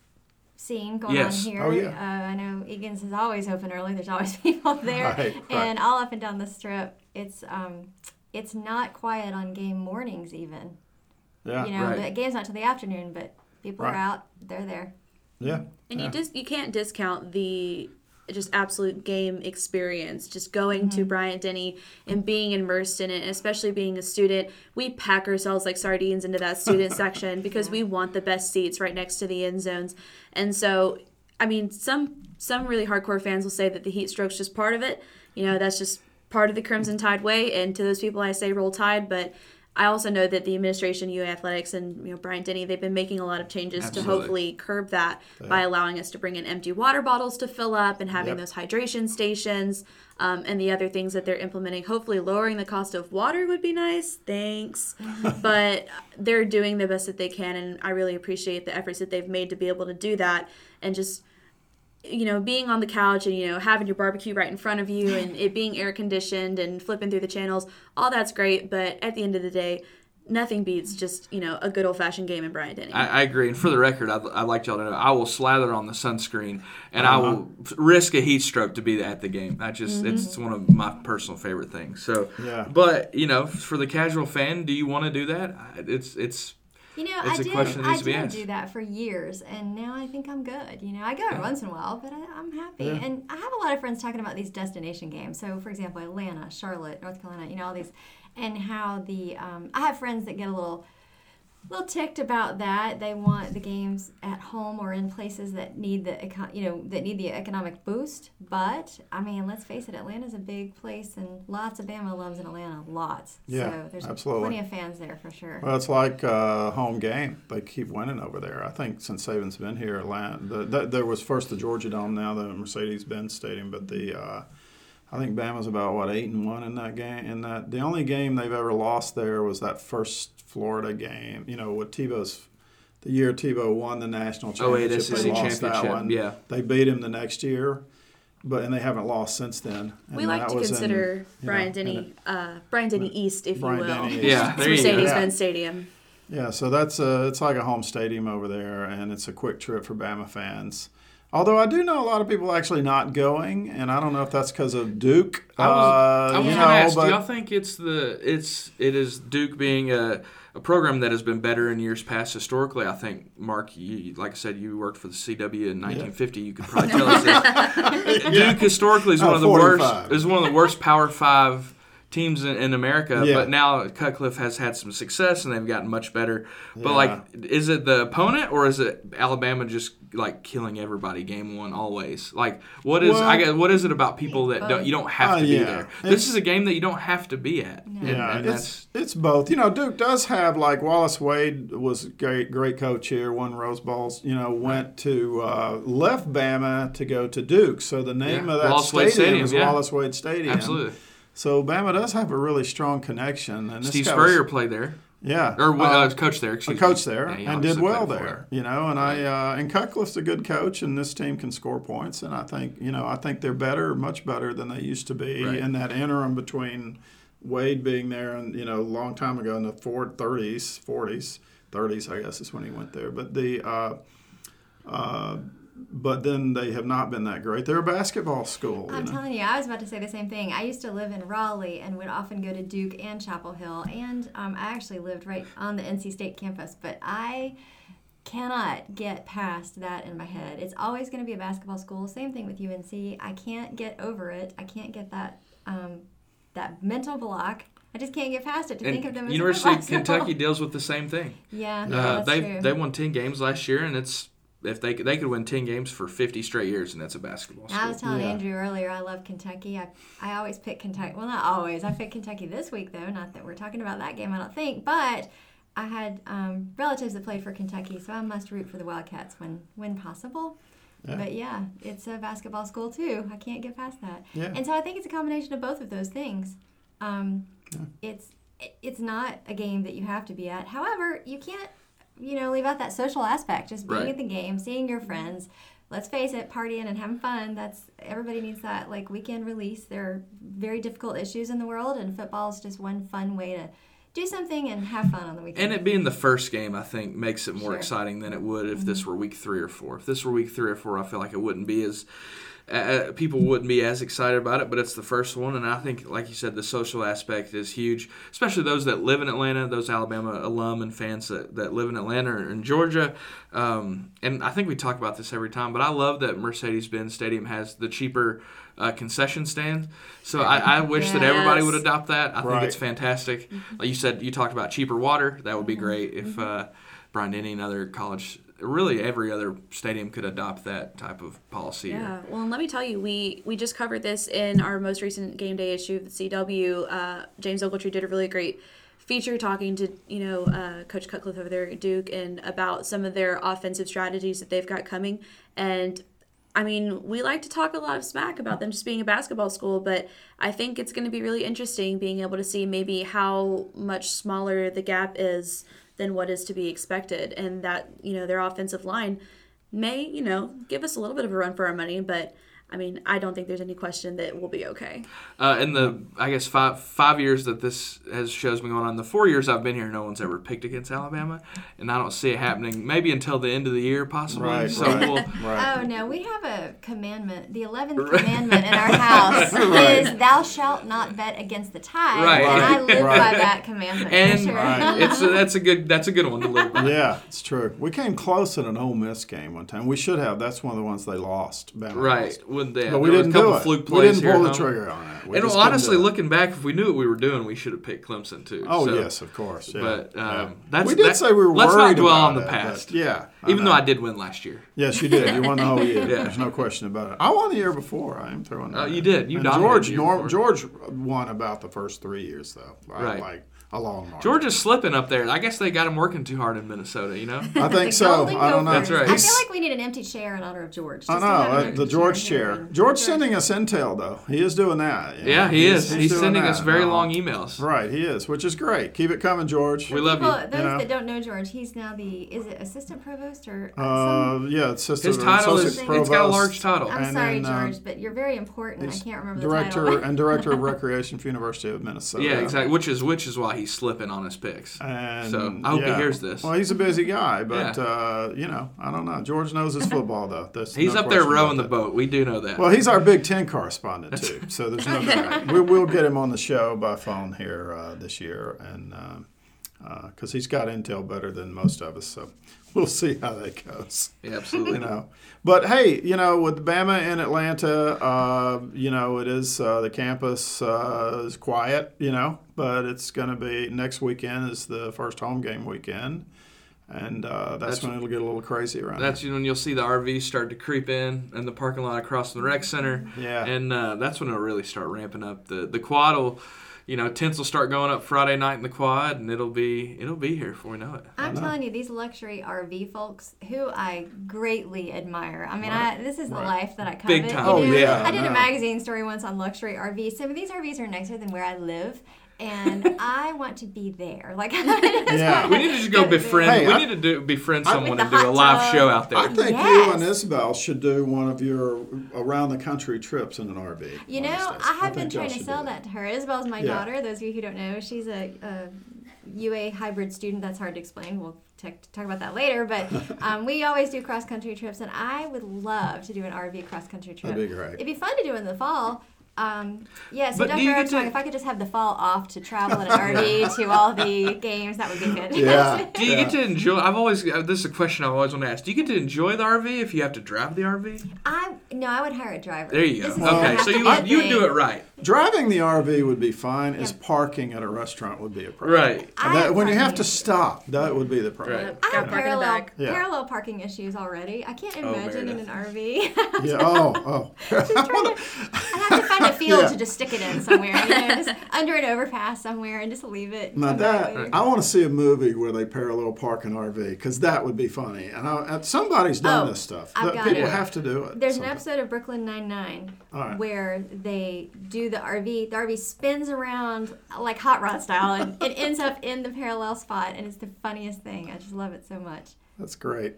C: scene going
D: Yes.
C: on here.
B: Oh, yeah.
C: uh, I know Egan's is always open early. There's always people there,
B: Right, right.
C: and all up and down the strip. It's um, it's not quiet on game mornings even.
B: Yeah.
C: You know,
D: Right.
C: the game's not till the afternoon, but people are out. They're there.
B: Yeah.
F: And
B: yeah.
F: you just you can't discount the just absolute game experience. Just going to mm-hmm. Bryant Denny and being immersed in it, and especially being a student, we pack ourselves like sardines into that student section because we want the best seats right next to the end zones. And so, I mean, some some really hardcore fans will say that the heat stroke's just part of it. You know, that's just part of the Crimson Tide way. And to those people, I say roll tide, but. I also know that the administration, UA Athletics, and you know Bryant Denny, they've been making a lot of changes
D: Absolutely.
F: to hopefully curb that by allowing us to bring in empty water bottles to fill up and having
B: Yep.
F: those hydration stations um, and the other things that they're implementing. Hopefully, lowering the cost of water would be nice. Thanks. but they're doing the best that they can, and I really appreciate the efforts that they've made to be able to do that and just you know, being on the couch and, you know, having your barbecue right in front of you and it being air conditioned and flipping through the channels, all that's great. But at the end of the day, nothing beats just, you know, a good old fashioned game in Bryant Denny.
D: I, I agree. And for the record, I'd, I'd like y'all to know I will slather on the sunscreen and I will uh-huh. risk a heat stroke to be at the game. I just mm-hmm. it's one of my personal favorite things. So,
B: Yeah.
D: but you know, for the casual fan, do you want to do that? It's it's
C: You know,
D: It's
C: I did. I did
D: asked.
C: do that for years, and now I think I'm good. You know, I go every once in a while, but I, I'm happy. And I have a lot of friends talking about these destination games. So, for example, Atlanta, Charlotte, North Carolina. You know, all these, and how the um, I have friends that get a little, little ticked about that. They want the games at home or in places that need the econ- you know that need the economic boost. But I mean, let's face it, Atlanta's a big place, and lots of Bama loves in Atlanta. Lots.
B: Yeah,
C: so there's
B: absolutely.
C: plenty of fans there for sure.
B: Well, it's like uh, home game. They keep winning over there. I think since Saban's been here, Atlanta. The, the, there was first the Georgia Dome, now the Mercedes-Benz Stadium. But the uh, I think Bama's about what eight and one in that game. In that the only game they've ever lost there was that first Florida game. You know, with Tebow's. The year Tebow won the national
D: Oh, wait,
B: championship,
D: SEC
B: they lost that
D: championship,
B: one.
D: yeah.
B: they beat him the next year, but and they haven't lost since then.
F: we
B: And
F: like
B: that
F: to
B: was in,
F: consider
B: you know,
F: Bryant
B: in
F: Denny, uh, Bryant Denny East, if
B: Bryant
F: you will.
B: Denny East.
D: Yeah,
F: It's
D: there you go.
F: Mercedes-Benz
B: Yeah.
F: Stadium.
B: Yeah, so that's uh, it's like a home stadium over there, and it's a quick trip for Bama fans. Although I do know a lot of people actually not going, and I don't know if that's because of Duke.
D: I was,
B: uh,
D: I was
B: you
D: gonna
B: know,
D: ask,
B: but
D: do y'all think it's the it's it is Duke being a, a program that has been better in years past historically? I think Mark, you, like I said, you worked for the CW in 1950. You could probably tell us that Duke historically is
B: Oh,
D: one of the
B: 45.
D: worst is one of the worst Power Five teams in, in America.
B: Yeah.
D: But now Cutcliffe has had some success and they've gotten much better. But
B: Yeah.
D: like, is it the opponent or is it Alabama just like killing everybody game one always? Like, what is
B: Well-
D: I guess what is it about people that don't you don't have
B: Uh,
D: to be
B: yeah.
D: there?
B: It's-
D: This is a game that you don't have to be at. And,
B: yeah,
D: and
B: it's
D: that's
B: it's both. You know, Duke does have like Wallace Wade was great, great coach here, won Rose Bowls. You know, went to uh, left Bama to go to Duke. So the name
D: Yeah,
B: of that
D: Wallace
B: stadium,
D: Stadium,
B: is
D: yeah.
B: Wallace Wade Stadium.
D: absolutely.
B: So Bama does have a really strong connection. And this
D: Steve
B: guy was-
D: Spurrier played there,
B: yeah,
D: or uh,
B: uh,
D: coach there.
B: a coach
D: me.
B: there
D: Yeah,
B: and did well there, you know. And I uh, and Cutcliffe's a good coach, and this team can score points. And I think you know I think they're better, much better than they used to be
D: Right.
B: in that interim between Wade being there and you know a long time ago in the Ford 30s, 40s, 30s I guess is when he went there. But the uh, uh, but then they have not been that great. They're a basketball school.
C: I'm
B: know?
C: telling you, I was about to say the same thing. I used to live in Raleigh and would often go to Duke and Chapel Hill, and um, I actually lived right on the NC State campus. But I cannot get past that in my head. It's always going to be a basketball school. Same thing with UNC. I can't get over it. I can't get that um, that mental block. I just can't get past it to think of them as
D: University
C: a
D: of
C: football
D: Kentucky deals with the same thing.
C: Yeah,
D: Uh,
C: that's
D: they
C: true.
D: they won ten games last year, and it's if they could, they could win ten games for fifty straight years, and that's a basketball
C: I was
D: school.
C: telling
B: Yeah.
C: Andrew earlier, I love Kentucky. I, I always pick Kentucky. Well, not always. I picked Kentucky this week, though. Not that we're talking about that game, I don't think. But I had um, relatives that played for Kentucky, so I must root for the Wildcats when, when possible.
B: Yeah.
C: But yeah, it's a basketball school, too. I can't get past that.
B: Yeah.
C: And so I think it's a combination of both of those things. Um, It's it's not a game that you have to be at. However, you can't you know leave out that social aspect. Just being
D: Right.
C: at the game, seeing your friends. Let's face it, partying and having fun. That's everybody needs that like weekend release. There are very difficult issues in the world, and football is just one fun way to do something and have fun on the weekend.
D: And it being the first game, I think, makes it more
C: Sure. Mm-hmm.
D: exciting than it would if this were week three or four. If this were week three or four, I feel like it wouldn't be as uh, people wouldn't be as excited about it. But it's the first one, and I think, like you said, the social aspect is huge, especially those that live in Atlanta, those Alabama alum and fans that, that live in Atlanta or in Georgia. Um, and I think we talk about this every time, but I love that Mercedes-Benz Stadium has the cheaper uh, concession stand. So I, I wish that everybody would adopt that. I
B: Right.
D: think it's fantastic. Like you said, you talked about cheaper water. That would be great if uh, Bryant-Denny and other college, really every other stadium could adopt that type of policy.
F: Yeah, well, and let me tell you, we we just covered this in our most recent game day issue of the CW. Uh, James Ogletree did a really great feature talking to you know uh, Coach Cutcliffe over there at Duke and about some of their offensive strategies that they've got coming. And I mean, we like to talk a lot of smack about them just being a basketball school, but I think it's going to be really interesting being able to see maybe how much smaller the gap is than what is to be expected, and that you know their offensive line may, you know, give us a little bit of a run for our money, but I mean, I don't think there's any question that we'll be okay.
D: Uh, in the I guess five five years that this has shows been going on, the four years I've been here, no one's ever picked against Alabama, and I don't see it happening. Maybe until the end of the year, possibly.
B: Right,
D: so
B: right.
D: we'll.
B: Right.
C: Oh no, we have a commandment. The eleventh commandment in our house is "Thou shalt not bet against the tide,"
D: Right.
C: and I live
B: Right.
C: by that commandment.
D: And
C: for sure.
B: Right.
D: it's that's a good that's a good one to live by.
B: Yeah, it's true. We came close in an Ole Miss game one time. We should have. That's one of the ones they lost. Bama
D: Right,
B: lost.
D: When they,
B: But we
D: there
B: didn't
D: a couple
B: do it.
D: fluke
B: We didn't pull the trigger on it. We
D: and honestly, looking back, if we knew what we were doing, we should have picked Clemson too.
B: Oh
D: So-
B: yes, of course. Yeah.
D: But
B: yeah.
D: um, that's
B: we did
D: that-
B: say we were
D: Let's
B: worried
D: not dwell on the past.
B: yeah, I
D: even though. I did win last year.
B: Yes, you did. You won the whole year.
D: Yeah.
B: There's no question about it. I won the year before. I am throwing.
D: Oh,
B: that
D: you did. You
B: George.
D: the year
B: Norm. George won about the first three years though. I
D: Right.
B: Like a long march.
D: Georgia's slipping up there. I guess they got him working too hard in Minnesota. You know.
B: I think so.
C: Golden
B: I don't know.
D: That's right.
C: I feel like we need an empty chair in honor of George.
B: I
C: Just
B: know
C: to have an
B: uh, the George
C: here
B: chair.
C: and-
B: George sending us intel though. He is doing that. you know.
D: Yeah, he is. He's,
B: doing
D: sending
B: that.
D: us very
B: Uh,
D: long emails.
B: Right, he is, which is great. Keep it coming, George.
D: We love
C: People,
D: you.
C: those
B: know?
C: that don't know George, he's now the is it assistant provost or uh, some,
B: yeah, it's just
D: His
B: a-
D: title is
B: associate
D: it's got a
B: provost.
D: large title.
C: I'm
B: and
C: sorry,
B: then, uh,
C: George, but you're very important. I can't remember
B: director
C: the title.
B: Director and director of recreation for University of Minnesota.
D: Yeah, exactly. Which is which is why he's slipping on his picks.
B: And,
D: So, I hope he hears this.
B: Well, he's a busy guy, but
D: Yeah.
B: uh, you know, I don't know. George knows his football though. There's
D: He's
B: no
D: up there rowing the boat. We do know that.
B: Well, he's our Big Ten correspondent too, so there's no doubt. we, we'll get him on the show by phone here uh, this year, and because he's got intel better than most of us, so we'll see how that goes.
D: yeah, absolutely.
B: you know. But hey, you know, with Bama in Atlanta, uh, you know, it is uh, the campus uh, is quiet, you know, but it's going to be next weekend is the first home game weekend, and uh, that's,
D: That's-
B: when it'll get a little crazy around.
D: That's when you'll see the RVs start to creep in and the parking lot across from the rec center.
B: Yeah.
D: And uh, that's when it'll really start ramping up. The the quad will, you know, tents will start going up Friday night in the quad, and it'll be it'll be here before we know it.
C: I'm telling you, these luxury RV folks, who I greatly admire. I mean, I, this is the life that I covet.
D: Big
C: you
D: time.
C: know?
B: Oh, yeah,
C: I did
B: I
C: a
B: know.
C: magazine story once on luxury RVs. Some of these RVs are nicer than where I live, and I want to be there. Like,
B: Yeah.
D: We need to just go befriend.
B: Hey,
D: we
B: I-
D: need to do befriend someone
C: With
D: and do a live
C: tub.
D: show out there.
B: I think you and Isabel should do one of your around the country trips in an RV.
C: You know,
B: of these days.
C: I have been trying to sell
B: do
C: that to her. Isabel's my
B: Yeah.
C: daughter. Those of you who don't know, she's a, a UA hybrid student. That's hard to explain. We'll t- talk about that later. But um, we always do cross country trips, and I would love to do an RV cross country trip.
B: That'd be great.
C: It'd be fun to do in the fall. Um, yeah, so
D: But do
C: Dr.
D: you
C: Armstrong,
D: to-
C: if I could just have the fall off to travel in an RV to all the games, that would be good.
B: Yeah.
D: Do you get to enjoy? I've always uh, this is a question I've always want to ask. Do you get to enjoy the RV if you have to drive the RV?
C: I no, I would hire a driver.
D: There you go.
C: This is a
D: Okay, so you
C: be a
D: you do it right.
B: Driving the RV would be fine. as parking at a restaurant would be a problem.
D: Right.
C: I
B: That- when you have to stop, that would be the problem.
D: Right.
C: I have
F: Got park in the
C: parallel,
F: back.
B: Yeah.
C: parallel parking issues already. I can't oh, imagine in an
D: Meredith.
C: RV.
B: Yeah. Oh, oh.
C: I have to find a field
B: Yeah.
C: to just stick it in somewhere, you know, just under an overpass somewhere, and just leave it.
B: Now that
C: later.
B: I want to see a movie where they parallel park an RV because that would be funny. And, I, and somebody's done
C: Oh,
B: this stuff.
C: I've
B: That
C: got
B: people
C: it.
B: have to do it.
C: There's an
B: sometimes.
C: episode of Brooklyn Nine Nine
B: All right.
C: where they do the RV. The RV spins around like hot rod style, and it ends up in the parallel spot, and it's the funniest thing. I just love it so much.
B: That's great.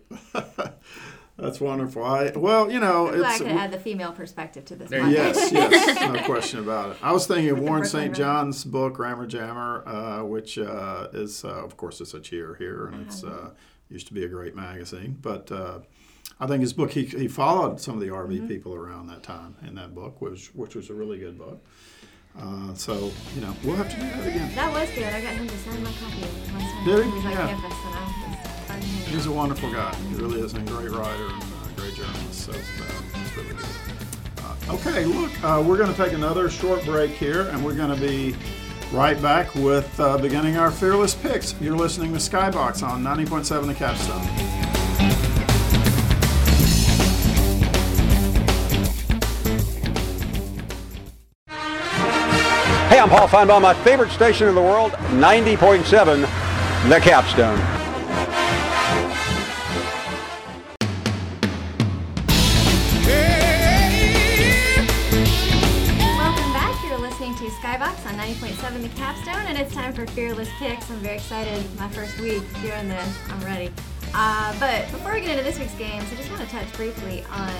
B: That's wonderful. I well, you know,
C: I'm glad I
B: it's
C: could add the female perspective to this.
D: There
B: yes, yes, no question about it. I was thinking of
C: With
B: Warren St.
C: Red.
B: John's book, Rammer Jammer, uh, which uh, is, uh, of course, it's a cheer here, and it's uh, used to be a great magazine. But uh, I think his book, he, he followed some of the RV
C: Mm-hmm.
B: people around that time in that book, which which was a really good book. Uh, so you know, we'll have to do that again.
C: That was good. I got him to sign my copy.
B: Did he?
C: He
B: Yeah.
C: campus, and I was fun to hang
B: He's a wonderful guy. He really is, a great writer and a great journalist. So uh, it's really good. Uh, okay, look, uh, we're going to take another short break here, and we're going to be right back with uh, beginning our fearless picks. You're listening to Skybox on 90.7 The Capstone.
H: Paul Finebaum. My favorite station in the world, 90.7, The Capstone.
C: Welcome back. You're listening to Skybox on 90.7 The Capstone, and it's time for Fearless Picks. I'm very excited. My first week doing this. I'm ready. Uh, but before we get into this week's games, I just want to touch briefly on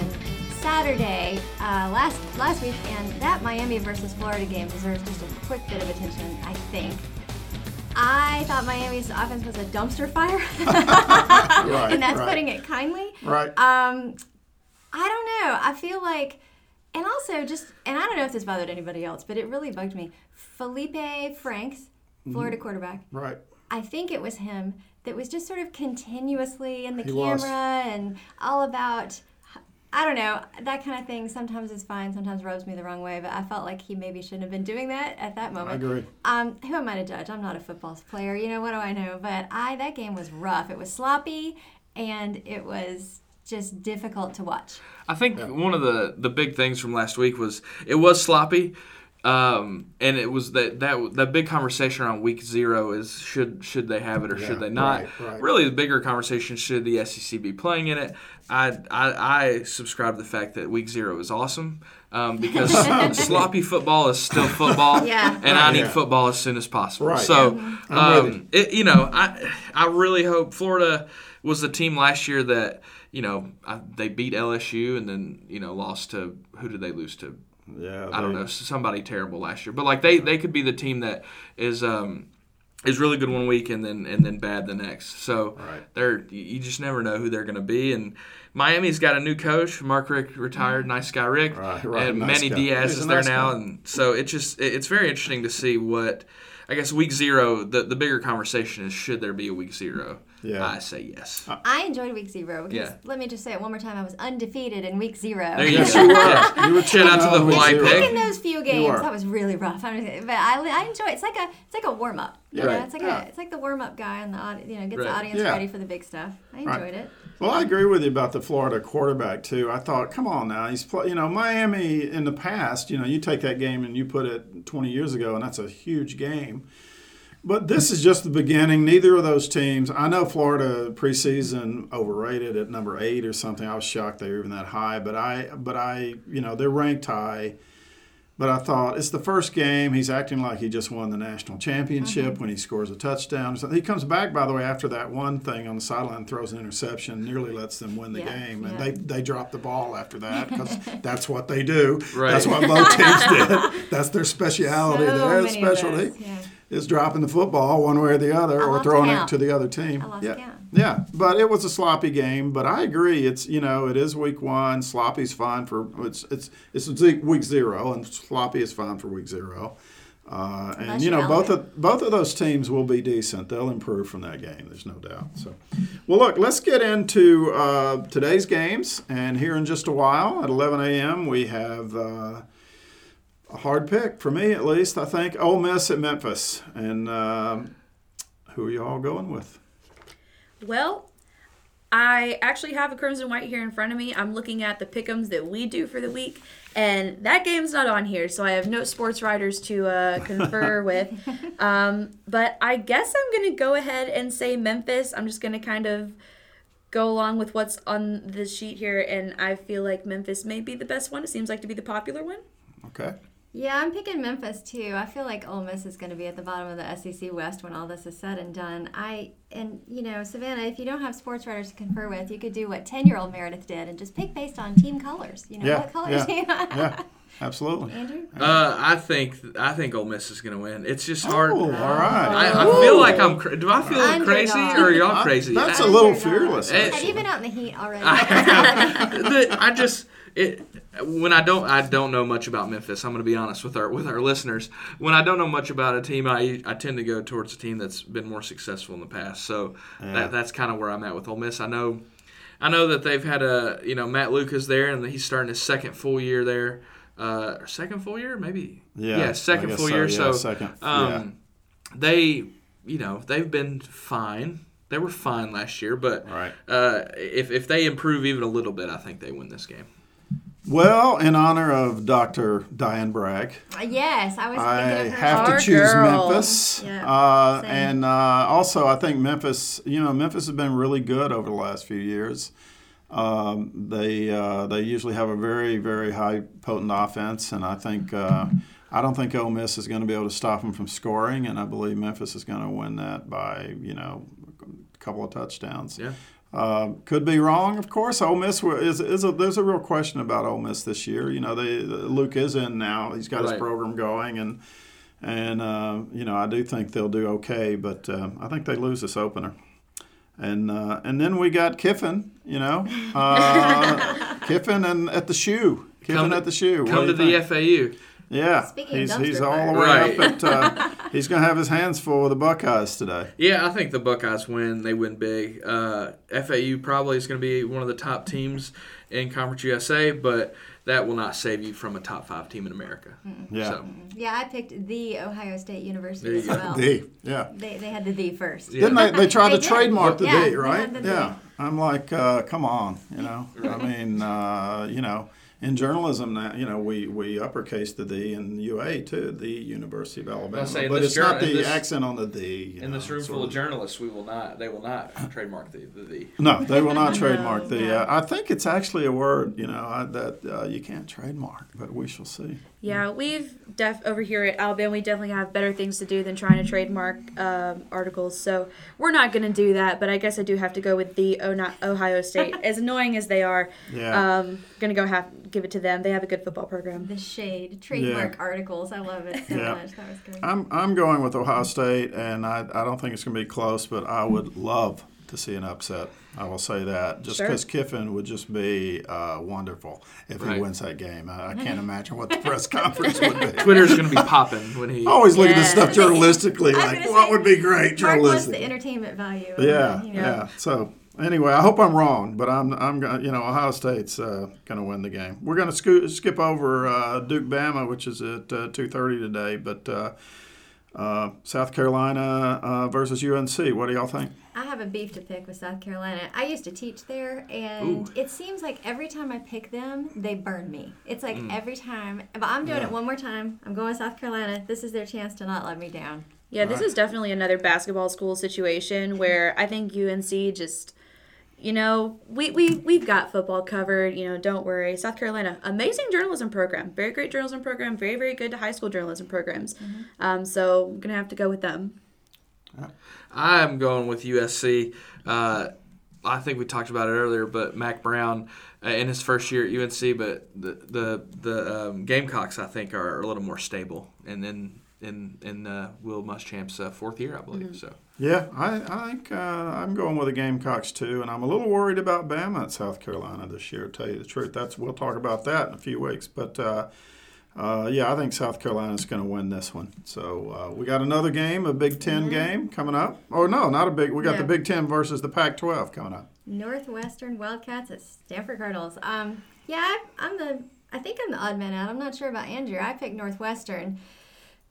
C: Saturday, uh, last last week, and that Miami versus Florida game deserves just a quick bit of attention, I think. I thought Miami's offense was a dumpster fire,
B: Right,
C: and that's
B: right.
C: putting it kindly.
B: Right.
C: Um, I don't know. I feel like, and also just, and I don't know if this bothered anybody else, but it really bugged me. Feleipe Franks, Florida
B: Mm-hmm.
C: quarterback.
B: right.
C: I think it was him that was just sort of continuously in the
B: He
C: camera
B: was.
C: and all about. I don't know that kind of thing. Sometimes is fine. Sometimes rubs me the wrong way. But I felt like he maybe shouldn't have been doing that at that moment.
B: agree.
C: Um, who am I to judge? I'm not a football player. You know what do I know? But I that game was rough. It was sloppy, and it was just difficult to watch.
D: I think one of the the big things from last week was it was sloppy, um, and it was that that that big conversation around week zero is should should they have it or
B: Yeah,
D: should they not?
B: right, right.
D: Really, the bigger conversation should the SEC be playing in it? I I, I subscribe to the fact that week zero is awesome. Um, because sloppy football is still football,
C: Yeah.
D: and I need
B: Yeah.
D: football as soon as possible.
B: Right.
D: So, um, it, you know, I I really hope Florida was the team last year that you know I, they beat LSU and then you know lost to who did they lose to?
B: Yeah.
D: I don't know somebody terrible last year, but like they they could be the team that is um is really good one week and then and then bad the next. So
B: Right.
D: they're you you just never know who they're going to be and. Miami's got a new coach. Mark Richt retired. Nice guy, Richt.
B: Right, right,
D: And
B: nice
D: Manny
B: guy.
D: Diaz
B: He's
D: is there
B: nice
D: now,
B: guy.
D: and so it just it's very interesting to see what I guess week zero. The the bigger conversation is should there be a week zero?
B: Yeah.
D: I say yes.
C: Uh, I enjoyed week zero because
D: Yeah.
C: let me just say it one more time. I was undefeated in week zero.
D: There you
B: Yes,
D: go.
B: you were.
D: Yeah.
B: You were
D: Shout out to the
B: 2-0 with
D: Hawaii
B: zero.
D: pick.
C: in those few games, that was really rough. I'm just, but I, I enjoy it. It's like a it's like a warm up. You
B: Right.
C: it's like
B: Yeah.
C: a it's like the warm up guy and the you know gets
D: Right.
C: the audience
B: Yeah.
C: ready for the big stuff. I enjoyed
B: Right.
C: it.
B: Well, I agree with you about the Florida quarterback too. I thought, come on now, he's play, you know Miami in the past. You know, you take that game and you put it 20 years ago, and that's a huge game. But this is just the beginning. Neither of those teams. I know Florida preseason overrated at number eight or something. I was shocked they were even that high. But I, but I, you know, they're ranked high. But I thought it's the first game. He's acting like he just won the national championship when he scores a touchdown. So he comes back, by the way, after that one thing on the sideline, throws an interception, nearly lets them win the
C: Yeah,
B: game, and
C: yeah.
B: they they drop the ball after that because that's what they do.
D: Right.
B: That's what both teams did. That's their speciality.
C: So
B: their specialty
C: yeah.
B: Is dropping the football one way or the other,
C: I
B: or throwing it to the other team. Yeah.
C: count.
B: Yeah, but it was a sloppy game. But I agree. It's you know it is week one. Sloppy's fine for it's it's it's week zero, and sloppy is fine for week zero. Uh, and you
C: you
B: know both of both of those teams will be decent. They'll improve from that game. There's no doubt. So, well, look, let's get into uh, today's games. And here in just a while, at 11 a.m., we have. Uh, a hard pick for me, at least. I think Ole Miss at Memphis, and um, who are you all going with?
F: Well, I actually have a crimson white here in front of me. I'm looking at the pickums that we do for the week, and that game's not on here, so I have no sports writers to uh, confer with. Um, but I guess I'm gonna go ahead and say Memphis. I'm just gonna kind of go along with what's on the sheet here, and I feel like Memphis may be the best one. It seems like to be the popular one.
B: Okay.
C: Yeah, I'm picking Memphis too. I feel like Ole Miss is going to be at the bottom of the SEC West when all this is said and done. I and you know Savannah, if you don't have sports writers to confer with, you could do what ten year old Meredith did and just pick based on team colors. You know
B: Yeah.
C: what colors?
B: Yeah. yeah. Absolutely.
C: Andrew.
D: Uh, I think I think Ole Miss is going to win. It's just hard.
B: Oh, all right.
D: I, I feel like I'm. Cra- do I feel
C: Underdog.
D: crazy or are y'all crazy?
B: That's
D: I,
B: a little fearless.
D: Hey.
C: Have you been out in the heat already?
D: the, I just it when I don't I don't know much about Memphis. I'm going to be honest with our with our listeners. When I don't know much about a team, I I tend to go towards a team that's been more successful in the past. So
B: Yeah.
D: that, that's kind of where I'm at with Ole Miss. I know I know that they've had a you know Matt Lucas there and he's starting his second full year there. Uh, second full year maybe.
B: Yeah, I
D: second full
B: so,
D: year.
B: yeah,
D: So
B: second,
D: um,
B: yeah.
D: they you know they've been fine. They were fine last year, but
B: Right.
D: uh, if if they improve even a little bit, I think they win this game.
B: Well, in honor of Dr. Diane Bragg,
C: yes, I was
B: I
C: of her.
B: have to choose
F: girl.
B: Memphis.
F: Yeah,
B: uh, and uh, also, I think Memphis, you know, Memphis has been really good over the last few years. Um, they uh, they usually have a very very high potent offense, and I think uh, I don't think Ole Miss is going to be able to stop them from scoring, and I believe Memphis is going to win that by you know a couple of touchdowns.
D: Yeah.
B: Uh, could be wrong, of course. Ole Miss is, is a, there's a real question about Ole Miss this year. You know, they, Luke is in now. He's got his program going, and and uh, you know I do think they'll do okay, but uh, I think they lose this opener. And uh, and then we got Kiffin, you know, uh, Kiffin and at the shoe, Kiffin
D: to-
B: at the shoe.
D: Come to
B: you
D: the
B: think?
D: FAU.
B: Yeah,
C: Speaking
B: he's he's all the way
D: Right.
B: up at. He's gonna have his hands full with the Buckeyes today.
D: Yeah, I think the Buckeyes win. They win big. Uh, FAU probably is going to be one of the top teams in Conference USA, but that will not save you from a top five team in America.
B: Yeah,
D: So,
C: Yeah, I picked the Ohio State University
D: There you
C: as
D: go.
C: well.
B: D. Yeah.
C: They, they had the the first.
D: Yeah.
B: Didn't they? They tried
C: They
B: to
C: did.
B: trademark the
C: Yeah,
B: D,
C: they
B: right?
C: had the
B: Yeah. I'm like, uh, come on, you know. I mean, uh, you know, in journalism, now, you know, we we uppercase the D in UA too, the University of Alabama,
D: say,
B: but
D: this
B: it's not the
D: this-
B: accent on the D. you
D: in
B: know,
D: this room
B: sort
D: full of journalists, we will not. They will not trademark the the. the.
B: No, they will not trademark the.
C: no.
B: Uh, I think it's actually a word, you know, I, that uh, you can't trademark, but we shall see.
F: Yeah, we've def over here at Alabama. We definitely have better things to do than trying to trademark um, articles. So we're not going to do that. But I guess I do have to go with the oh, not Ohio State. as annoying as they are,
B: Yeah.
F: um, gonna go have give it to them. They have a good football program.
C: The shade trademark articles. I love it so
B: Yeah.
C: much. That was great.
B: I'm I'm going with Ohio State, and I, I don't think it's going to be close, but I would love to see an upset. I will say that just
F: Sure.
B: because Kiffin would just be uh, wonderful if he wins that game. I, I can't imagine what the press conference would be.
D: Twitter's going to be popping when he.
B: I always look at this stuff journalistically, like what
C: say,
B: would be great
C: Mark wants
B: journalistically.
C: the entertainment value.
B: Yeah,
C: it, you
B: yeah. So anyway, I hope I'm wrong, but I'm I'm gonna you know Ohio State's uh, gonna win the game. We're gonna sco- skip over uh, Duke Bama, which is at uh, two thirty today, but uh, South Carolina uh, versus UNC. What do y'all think?
C: I have a beef to pick with South Carolina. I used to teach there, and it seems like every time I pick them, they burn me. It's like every time. But I'm doing
B: Yeah.
C: it one more time. I'm going to South Carolina. This is their chance to not let me down.
F: Yeah, this is definitely another basketball school situation where I think UNC just, you know, we, we, we've got football covered. You know, don't worry. South Carolina, amazing journalism program. Very great journalism program. Very, very good to high school journalism programs. Um, so I'm going to have to go with them.
D: I'm going with USC. Uh, I think we talked about it earlier, but Mack Brown uh, in his first year at UNC, but the the the um, Gamecocks I think are a little more stable, and then in in uh, Will Muschamp's uh, fourth year, I believe. So
B: Yeah, I, I think uh, I'm going with the Gamecocks too, and I'm a little worried about Bama at South Carolina this year. To tell you the truth, that's we'll talk about that in a few weeks. But uh, uh, yeah, I think South Carolina's going to win this one. So uh, we got another game, a Big 10 game coming up. Or no, not a big. We got
C: Yeah.
B: the Big Ten versus the Pac-12 coming up.
C: Northwestern Wildcats at Stanford Cardinals. Um, yeah, I, I'm the I think I'm the odd man out. I'm not sure about Andrew. I picked Northwestern